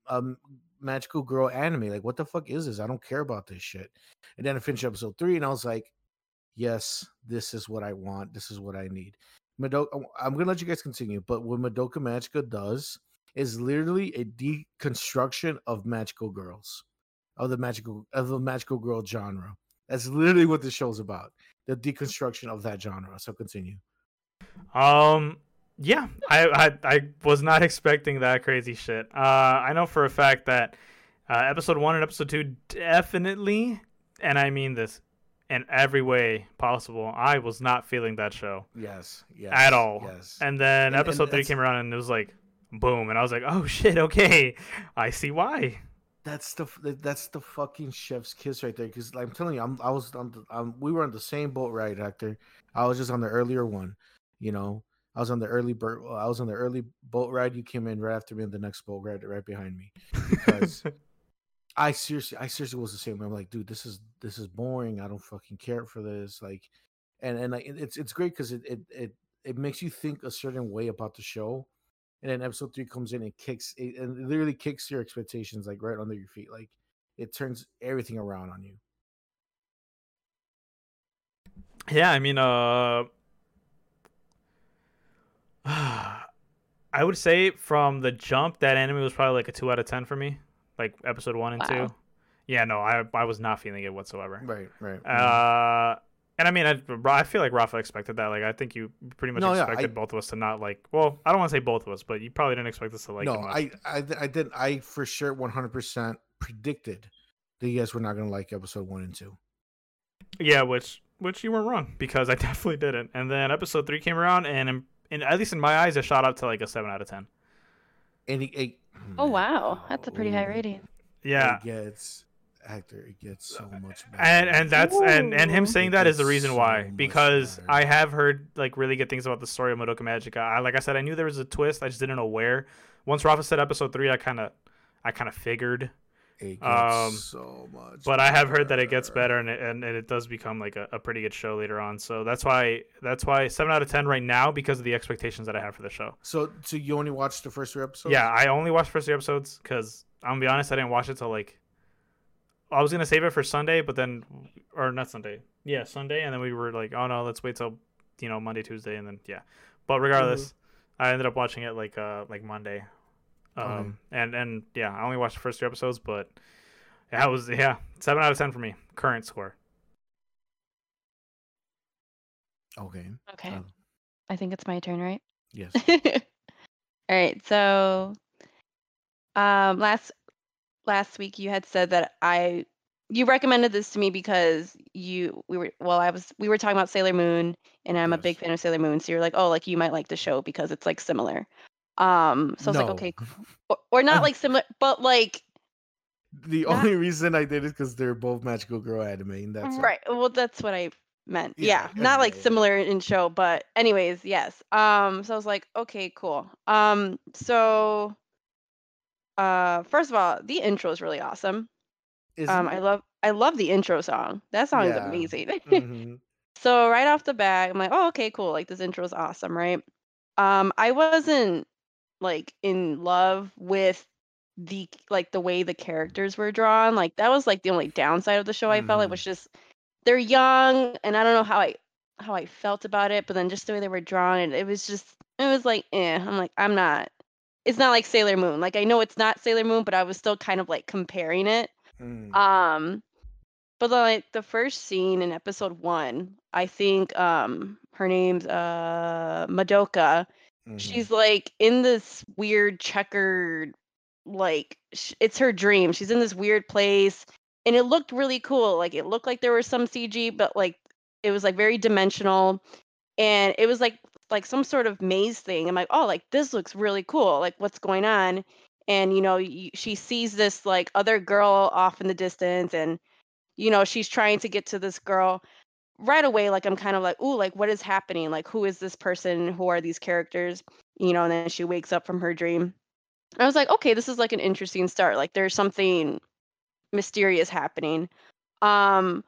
um magical girl anime. Like, what the fuck is this? I don't care about this shit. And then I finished episode three, and I was like, yes, this is what I want. This is what I need. Madoka, I'm gonna let you guys continue, but what Madoka Magica does is literally a deconstruction of magical girls, of the magical of the magical girl genre. That's literally what this show's about. The deconstruction of that genre. So continue. Um, yeah, I, I I was not expecting that crazy shit. Uh, I know for a fact that uh, episode one and episode two definitely, and I mean this in every way possible. I was not feeling that show Yes, yes, at all. Yes, And then And- and episode three came around and it was like boom, and I was like, oh shit, okay, I see why. that's the that's the fucking chef's kiss right there. Because I'm telling you, I'm I was on the um, we were on the same boat ride, Hector. I was just on the earlier one. You know, I was on the early bird. I was on the early boat ride. You came in right after me on the next boat ride, right behind me. Because I seriously, I seriously was the same. I'm like, dude, this is this is boring. I don't fucking care for this. Like, and and like, it's it's great because it it it it makes you think a certain way about the show, and then episode three comes in and kicks it, and it literally kicks your expectations like right under your feet. Like, it turns everything around on you. yeah, I mean, uh, I would say from the jump, that anime was probably like a two out of ten for me, like episode one and Wow. two. Yeah, no, I I was not feeling it whatsoever. Right, right. Uh, And I mean, I, I feel like Rafa expected that. Like, I think you pretty much No, yeah, expected I- both of us to not like. Well, I don't want to say both of us, but you probably didn't expect us to like. no, it much. I, I I did I for sure 100 percent predicted that you guys were not gonna like episode one and two. Yeah, which which you weren't wrong because I definitely didn't. And then episode three came around, and in, in at least in my eyes, it shot up to like a seven out of ten. And he, he- Oh wow, that's a oh, pretty high rating. Yeah, It gets actor, It gets so much better. and and that's and and him saying It that is the reason so why because better. I have heard like really good things about the story of Madoka Magica. I like I said I knew there was a twist, I just didn't know where. Once Rafa said episode three, I kind of I kind of figured, it um, so much. but I have heard that it gets better. better and it, and it does become like a, a pretty good show later on. So that's why that's why seven out of ten right now because of the expectations that I have for the show. So, so you only watched the first three episodes? Yeah, I only watched the first three episodes because I'm gonna be honest, I didn't watch it till like I was gonna save it for Sunday, but then or not Sunday, yeah, Sunday, and then we were like, oh no, let's wait till you know Monday, Tuesday, and then yeah. But regardless, I ended up watching it like uh like Monday, um, Okay. and and yeah, I only watched the first three episodes, but yeah, it was yeah seven out of ten for me current score. Okay. Okay, Um, I think it's my turn, right? yes. All right. So, um, last last week you had said that I you recommended this to me because you we were well I was we were talking about Sailor Moon and I'm a big fan of Sailor Moon. So you're like, oh, like you might like the show because it's like similar. Um, so I was like, okay, or, or not like similar, but like The Not- only reason I did it because they're both magical girl anime, and that's it. right. Well, that's what I meant. Yeah, Yeah, not like similar in show, but anyways, yes. Um, so I was like, okay, cool. Um, so uh, first of all, the intro is really awesome. Isn't Um, I love I love the intro song. That song is Yeah. amazing. Mhm. so right off the bat, I'm like, oh, okay, cool. Like this intro is awesome, right? Um, I wasn't like in love with the like the way the characters were drawn. Like that was like the only downside of the show. I felt like Mhm. was just they're young, and I don't know how I how I felt about it, but then just the way they were drawn, and it was just it was like, eh. I'm like, I'm not. It's not like Sailor Moon. Like I know it's not Sailor Moon, but I was still kind of like comparing it. Mm. Um, but like the first scene in episode one, I think um her name's uh Madoka. Mhm. She's like in this weird checkered, like sh- it's her dream. She's in this weird place, and it looked really cool. Like it looked like there was some CG, but like it was like very dimensional, and it was like like some sort of maze thing. I'm like, oh, like this looks really cool. Like what's going on? And you know, y- she sees this like other girl off in the distance, and you know, she's trying to get to this girl right away. Like I'm kind of like, ooh, like what is happening? Like who is this person? Who are these characters? You know, and then she wakes up from her dream. I was like, okay, this is like an interesting start. Like there's something mysterious happening. Um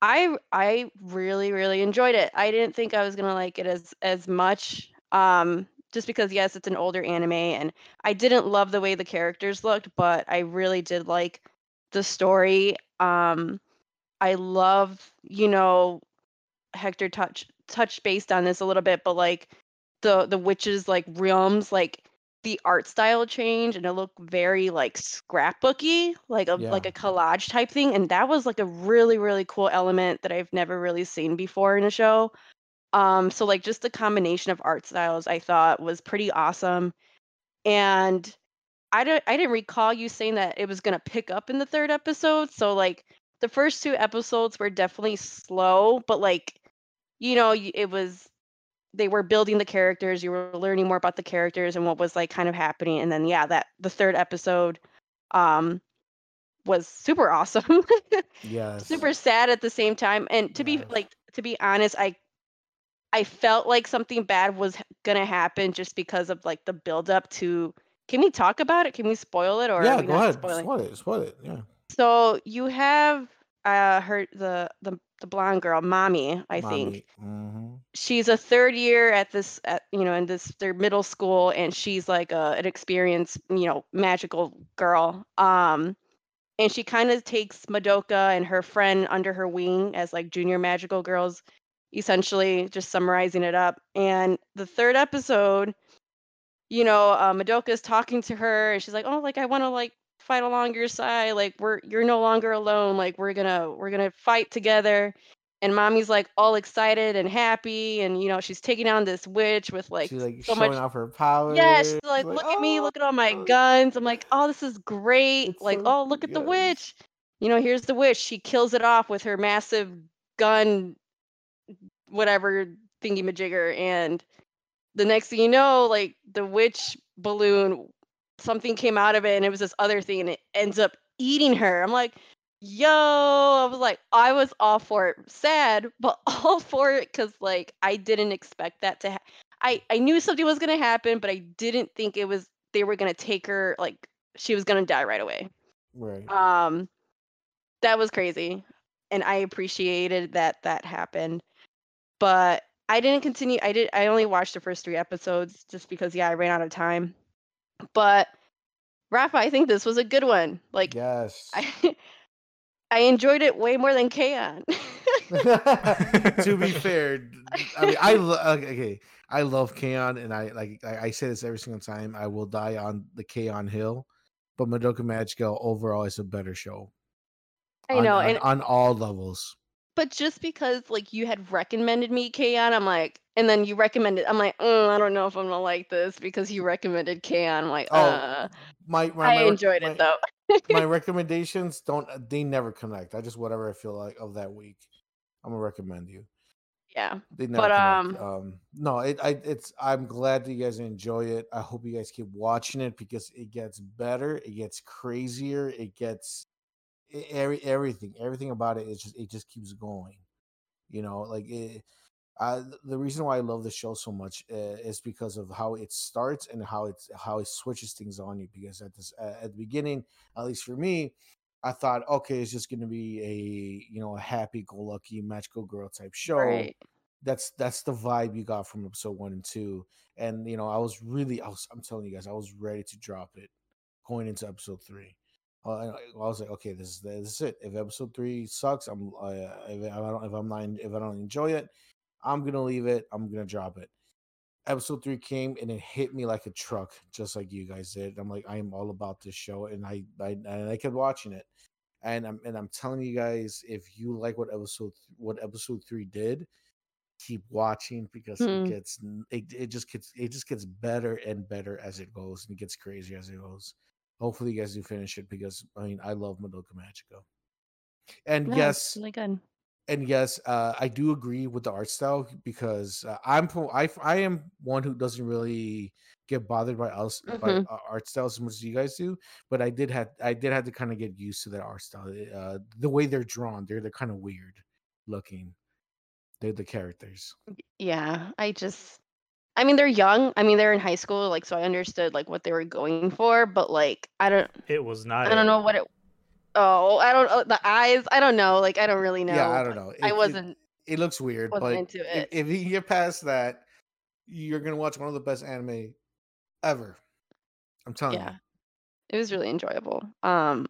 I I really really enjoyed it. I didn't think I was to like it as as much um just because yes, it's an older anime and I didn't love the way the characters looked, but I really did like the story. Um I love, you know, Hector touch touched based on this a little bit, but like the the witches like realms, like the art style change and it looked very like scrapbooky, like a like a collage type thing. And that was like a really, really cool element that I've never really seen before in a show. Um, so like just the combination of art styles I thought was pretty awesome. And I don't I didn't recall you saying that it was gonna pick up in the third episode. So like the first two episodes were definitely slow, but like you know, it was they were building the characters, you were learning more about the characters and what was like kind of happening. And then yeah, that the third episode um was super awesome. Yes. super sad at the same time. And to be like to be honest, I I felt like something bad was gonna happen just because of like the build up to can we talk about it? Can we spoil it or Yeah, go ahead. Spoil it. Spoil it. Yeah. So you have uh her the the the blonde girl, Mami, I think. hmm She's a third year at this at you know in this their middle school and she's like a, an experienced, you know, magical girl. Um and she kind of takes Madoka and her friend under her wing as like junior magical girls, essentially just summarizing it up. And the third episode, you know, uh, Madoka is talking to her and she's like, "Oh, like I want to like fight along your side. Like we're you're no longer alone. Like we're gonna we're gonna fight together." and Mami's like all excited and happy and you know she's taking on this witch with like, She's like so showing much off her power. yeah she's like look at me oh, look at all my oh. guns i'm like oh this is great like so- oh look at the witch you know here's the witch she kills it off with her massive gun whatever thingy majigger and the next thing you know like the witch balloon something came out of it and it was this other thing and it ends up eating her. I'm like yo i was like i was all for it. Sad but all for it because like i didn't expect that to ha- i i knew something was going to happen but i didn't think it was they were going to take her like she was going to die right away. Right. um that was crazy and i appreciated that that happened but i didn't continue i did i only watched the first three episodes just because yeah i ran out of time but rafa i think this was a good one like yes. i i enjoyed it way more than K-On! to be fair, d- I mean, I lo- uh, okay. I love K-On! and I like I, I say this every single time. I will die on the K-On! hill, but Madoka Magica overall is a better show. i on- know on, and on all levels. But just because like you had recommended me K-On! i'm like and then you recommended i'm like mm, i don't know if i'm gonna like this because you recommended K-On! i'm like Oh, uh My, my i my- enjoyed my- it though my recommendations don't they never connect. I just whatever I feel like of that week, I'm gonna recommend you. yeah They never But, connect. um, no, it I it's I'm glad that you guys enjoy it. I hope you guys keep watching it because it gets better, it gets crazier, it gets every everything, everything about it is just it just keeps going. You know, like it, I, the reason why I love the show so much uh, is because of how it starts and how it's how it switches things on you. Because at this uh, at the beginning, at least for me, I thought, okay, it's just going to be a you know a happy-go-lucky magical girl type show. right That's that's the vibe you got from episode one and two. And you know, I was really, I was, I'm telling you guys, I was ready to drop it going into episode three. I was like, okay, this is this is it. If episode three sucks, I'm uh, if I don't if I'm not if I don't enjoy it, I'm gonna leave it. I'm gonna drop it. Episode three came and it hit me like a truck, just like you guys did. I'm like, I am all about this show, and I I and I kept watching it. And I'm and I'm telling you guys, if you like what episode th- what episode three did, keep watching because Hmm. it gets it, it just gets it just gets better and better as it goes, and it gets crazier as it goes. Hopefully, you guys do finish it because I mean I love Madoka Magica. And No, yes, really good and yes, uh, I do agree with the art style because uh, I'm I I am one who doesn't really get bothered by us by Mhm. uh, art styles as much as you guys do. But I did have I did have to kind of get used to that art style. Uh, the way they're drawn, they're they're kind of weird looking. They're the characters. Yeah, I just I mean they're young. I mean they're in high school, like so I understood like what they were going for, but like I don't It was not. I don't know what it Oh, I don't know the eyes. I don't know. Like I don't really know. yeah, I don't know. I It- it- wasn't It, looks weird, wasn't but into if, it. if you get past that, you're gonna watch one of the best anime ever. I'm telling yeah. you. It was really enjoyable. Um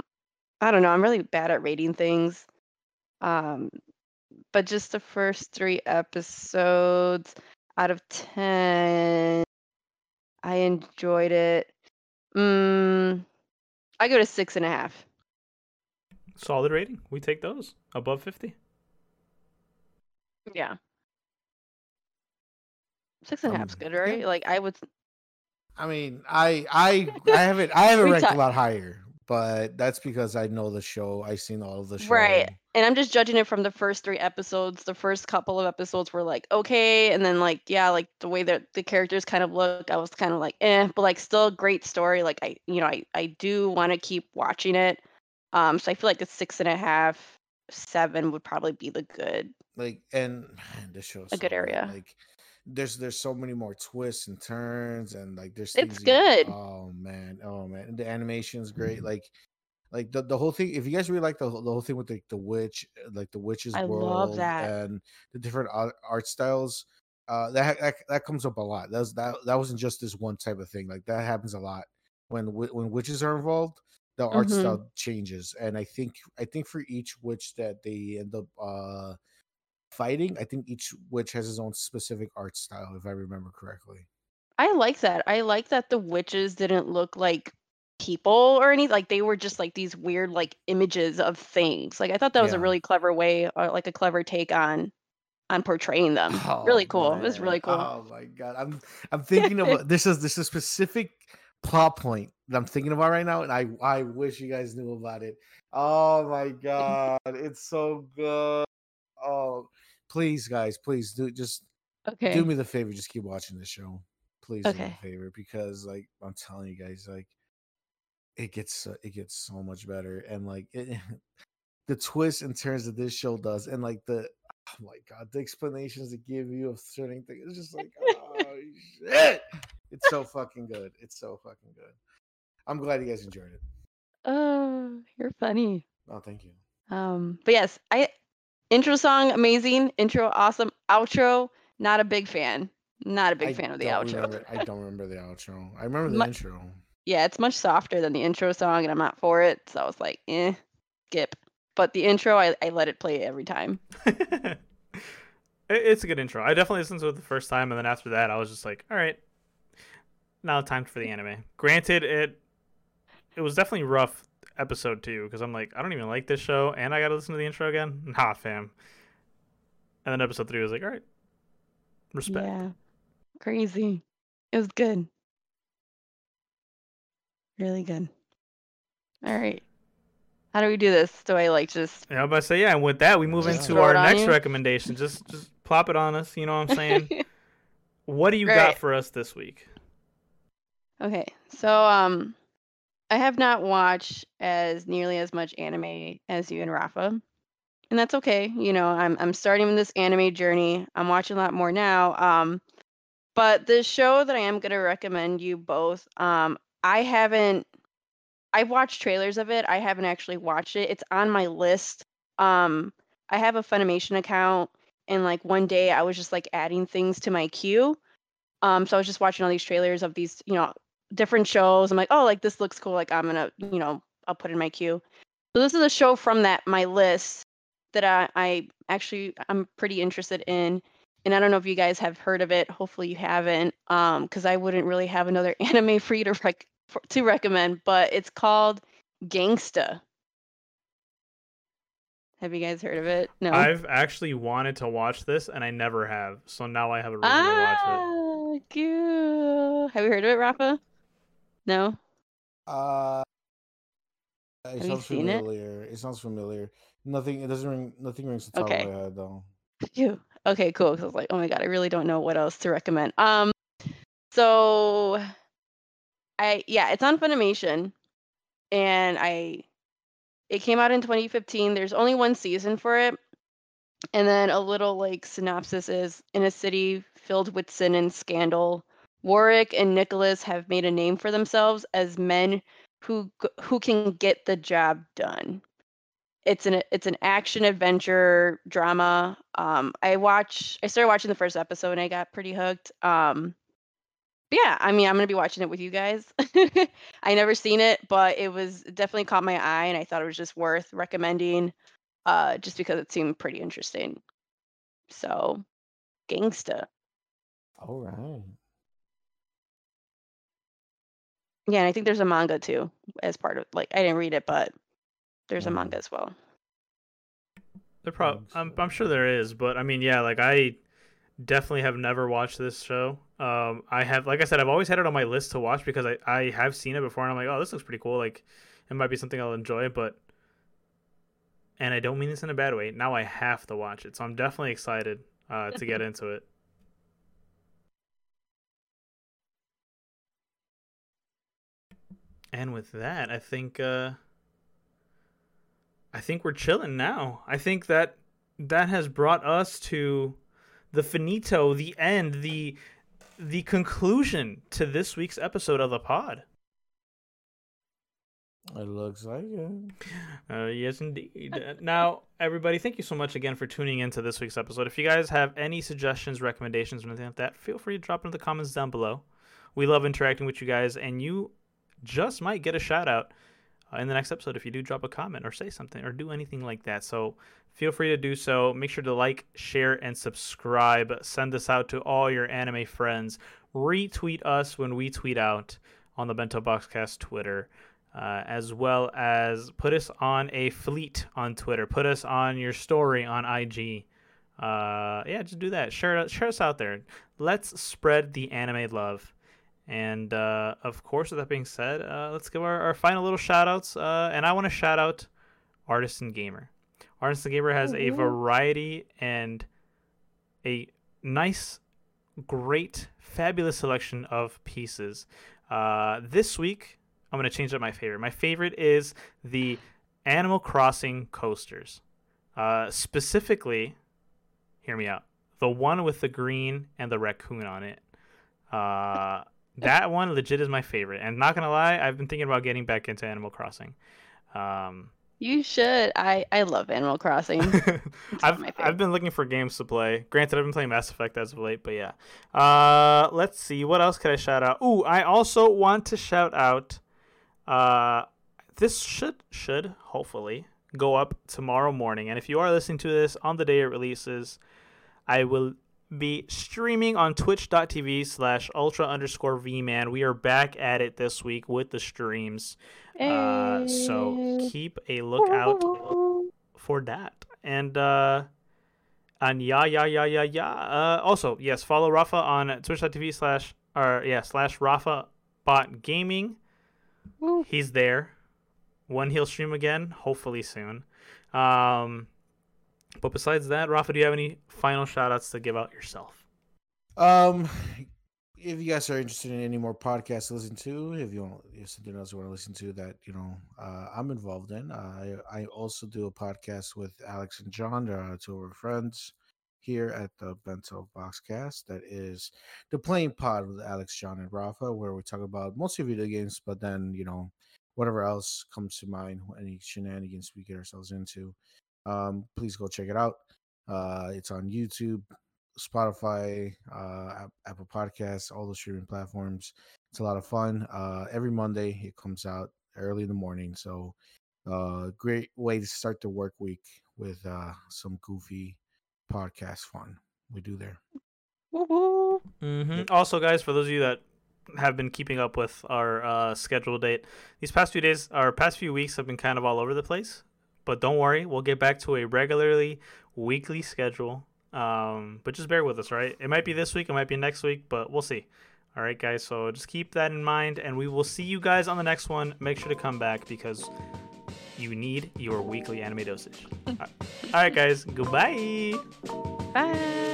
I don't know. I'm really bad at rating things. Um but just the first 3 episodes out of 10 I enjoyed it. Mm, I go to six and a half. Solid rating. We take those above fifty. Yeah. Six and a Um, half's good, yeah. right? Like I would I mean, I I I haven't I haven't ranked talk- a lot higher, but that's because I know the show. I've seen all of the show. Right. And- I'm just judging it from the first three episodes. The first couple of episodes were like okay, and then like yeah, like the way that the characters kind of look, I was kind of like eh, but like still a great story. Like I, you know, I I do want to keep watching it. Um, so I feel like a six and a half, seven would probably be the good. Like and man, this show is A so good area. Like there's there's so many more twists and turns and like there's It's things you- good. oh man, oh man, the animation's great. Like like the, the whole thing. If you guys really like the whole- the whole thing with the, the witch, like the witch's I world love that. and the different art, art styles. Uh, that, that that comes up a lot. That was that that wasn't just this one type of thing. Like that happens a lot when when witches are involved. The art Mhm. style changes, and I think I think for each witch that they end up uh fighting, I think each witch has his own specific art style, if I remember correctly. I like that. I like that the witches didn't look like people or any like they were just like these weird like images of things. Like I thought that was a really clever way or like a clever take on on portraying them. really Oh, cool. It was really cool. Oh my god, I'm I'm thinking of this is this is a specific plot point that I'm thinking about right now, and I I wish you guys knew about it. Oh my god, it's so good. Oh, please, guys, please do just Okay. do me the favor, just keep watching this show. Please do me Okay. the favor because like I'm telling you guys, like it gets it gets so much better, and like it, the twist and turns that this show does, and like the oh my god, the explanations they give you of certain things, it's just like oh shit, it's so fucking good. It's so fucking good. I'm glad you guys enjoyed it. Oh, you're funny. Oh, thank you. Um, but yes, I intro song amazing, intro awesome, outro not a big fan. Not a big I fan of the outro. Remember, I don't remember the outro. I remember the My- intro. Yeah, it's much softer than the intro song, and I'm not for it. So I was like, eh, skip. But the intro, I, I let it play every time. It's a good intro. I definitely listened to it the first time, and then after that, I was just like, all right, now time for the anime. Granted, it it was definitely rough episode two because I'm like, I don't even like this show, and I got to listen to the intro again. Nah, fam. And then episode three was like, all right, respect. Yeah, crazy. It was good. Really good. All right. How do we do this? Do I like just Yeah, I'm about to say yeah, and with that, we move Just into our next you? recommendation. Just just plop it on us. You know what I'm saying? what do you got for us this week? Okay, so um, I have not watched as nearly as much anime as you and Rafa, and that's okay. You know, I'm I'm starting this anime journey. I'm watching a lot more now. Um, but the show that I am gonna recommend you both, um, I haven't. I've watched trailers of it. I haven't actually watched it. It's on my list. Um, I have a Funimation account, and like one day I was just like adding things to my queue. Um, so I was just watching all these trailers of these, you know, different shows. I'm like, oh, like this looks cool. Like I'm gonna, you know, I'll put in my queue. So this is a show from that my list that I, I actually I'm pretty interested in. And I don't know if you guys have heard of it. Hopefully you haven't, um, because I wouldn't really have another anime for you to rec- for, to recommend. But it's called Gangsta. Have you guys heard of it? No. I've actually wanted to watch this, and I never have. So now I have a reason to watch it. ah, cute. Have you heard of it, Rafa? No. Uh, it Have you sounds seen it? familiar. It? sounds familiar. Nothing. It doesn't ring. Nothing rings the top Okay. of my head though. Phew. Okay, cool. 'cause I was like, oh my god, I really don't know what else to recommend. Um, so I yeah, it's on Funimation, and I it came out in 2015. There's only one season for it, and then a little like synopsis is in a city filled with sin and scandal. Worick and Nicolas have made a name for themselves as men who who can get the job done it's an it's an action adventure drama. Um, I watch I started watching the first episode and I got pretty hooked. Um, yeah, I mean I'm gonna be watching it with you guys. I never seen it, but it was it definitely caught my eye and I thought it was just worth recommending, uh, just because it seemed pretty interesting. So, gangsta. All right. Yeah, and I think there's a manga too as part of like I didn't read it, but there's a manga as well. There prob- I'm, I'm sure there is, but I mean, yeah, like I definitely have never watched this show. Um, I have, like I said, I've always had it on my list to watch because I, I have seen it before, and I'm like, oh, this looks pretty cool. Like, it might be something I'll enjoy, but, and I don't mean this in a bad way. Now I have to watch it, so I'm definitely excited uh, to get into it. And with that, I think uh I think we're chilling now. I think that that has brought us to the finito, the end, the the conclusion to this week's episode of the pod. It looks like it. Uh, yes, indeed. Uh, now, everybody, thank you so much again for tuning in to this week's episode. If you guys have any suggestions, recommendations, or anything like that, feel free to drop into the comments down below. We love interacting with you guys, and you just might get a shout out in the next episode if you do drop a comment or say something or do anything like that. So feel free to do so. Make sure to like, share, and subscribe. Send this out to all your anime friends. Retweet us when we tweet out. on the Bento Boxcast Twitter, uh, as well as put us on a fleet on Twitter. Put us on your story on IG. Uh, yeah, just do that. Share share us out there. Let's spread the anime love. And uh, of course, with that being said, uh, let's give our, our final little shout outs. Uh, and I want to shout out Artisan Gamer. Artisan Gamer has a variety and a nice, great, fabulous selection of pieces. Uh, this week, I'm going to change up my favorite. My favorite is the Animal Crossing coasters. Uh, specifically, hear me out. The one with the green and the raccoon on it. That one legit is my favorite. And not gonna lie, I've been thinking about getting back into Animal Crossing. Um, You should. I I love Animal Crossing. It's one of I've I've been looking for games to play. Granted, I've been playing Mass Effect as of late, but yeah. Uh, let's see what else could I shout out. Ooh, I also want to shout out. Uh, this should should hopefully go up tomorrow morning, and if you are listening to this on the day it releases, I will be streaming on twitch.tv slash ultra underscore vman we are back at it this week with the streams uh, so keep a lookout for that. And uh and yeah, yeah, yeah, yeah, yeah. Uh also, yes, follow Rafa on twitch.tv slash or yeah, slash Rafa bot gaming. He's there. When he'll stream again, hopefully soon. Um but besides that, Rafa, do you have any final shout outs to give out yourself? Um, if you guys are interested in any more podcasts to listen to, if you want, if something else you want to listen to that you know uh, I'm involved in, I I also do a podcast with Alex and John, uh, two of our friends here at the Bento Boxcast. That is the Playing Pod with Alex, John, and Rafa, where we talk about mostly video games, but then you know whatever else comes to mind, any shenanigans we get ourselves into. Um, please go check it out. Uh, it's on YouTube, Spotify, uh, Apple Podcasts, all the streaming platforms. It's a lot of fun. Uh, every Monday it comes out early in the morning, so uh, great way to start the work week with uh, some goofy podcast fun. We do there. Woo-hoo. Mm-hmm. Also, guys, for those of you that have been keeping up with our uh, schedule date, these past few days, our past few weeks have been kind of all over the place. But don't worry, we'll get back to a regularly weekly schedule. Um, but just bear with us, right? It might be this week, it might be next week, but we'll see. All right, guys. So just keep that in mind, and we will see you guys on the next one. Make sure to come back because you need your weekly anime dosage. All right, guys. Goodbye. Bye.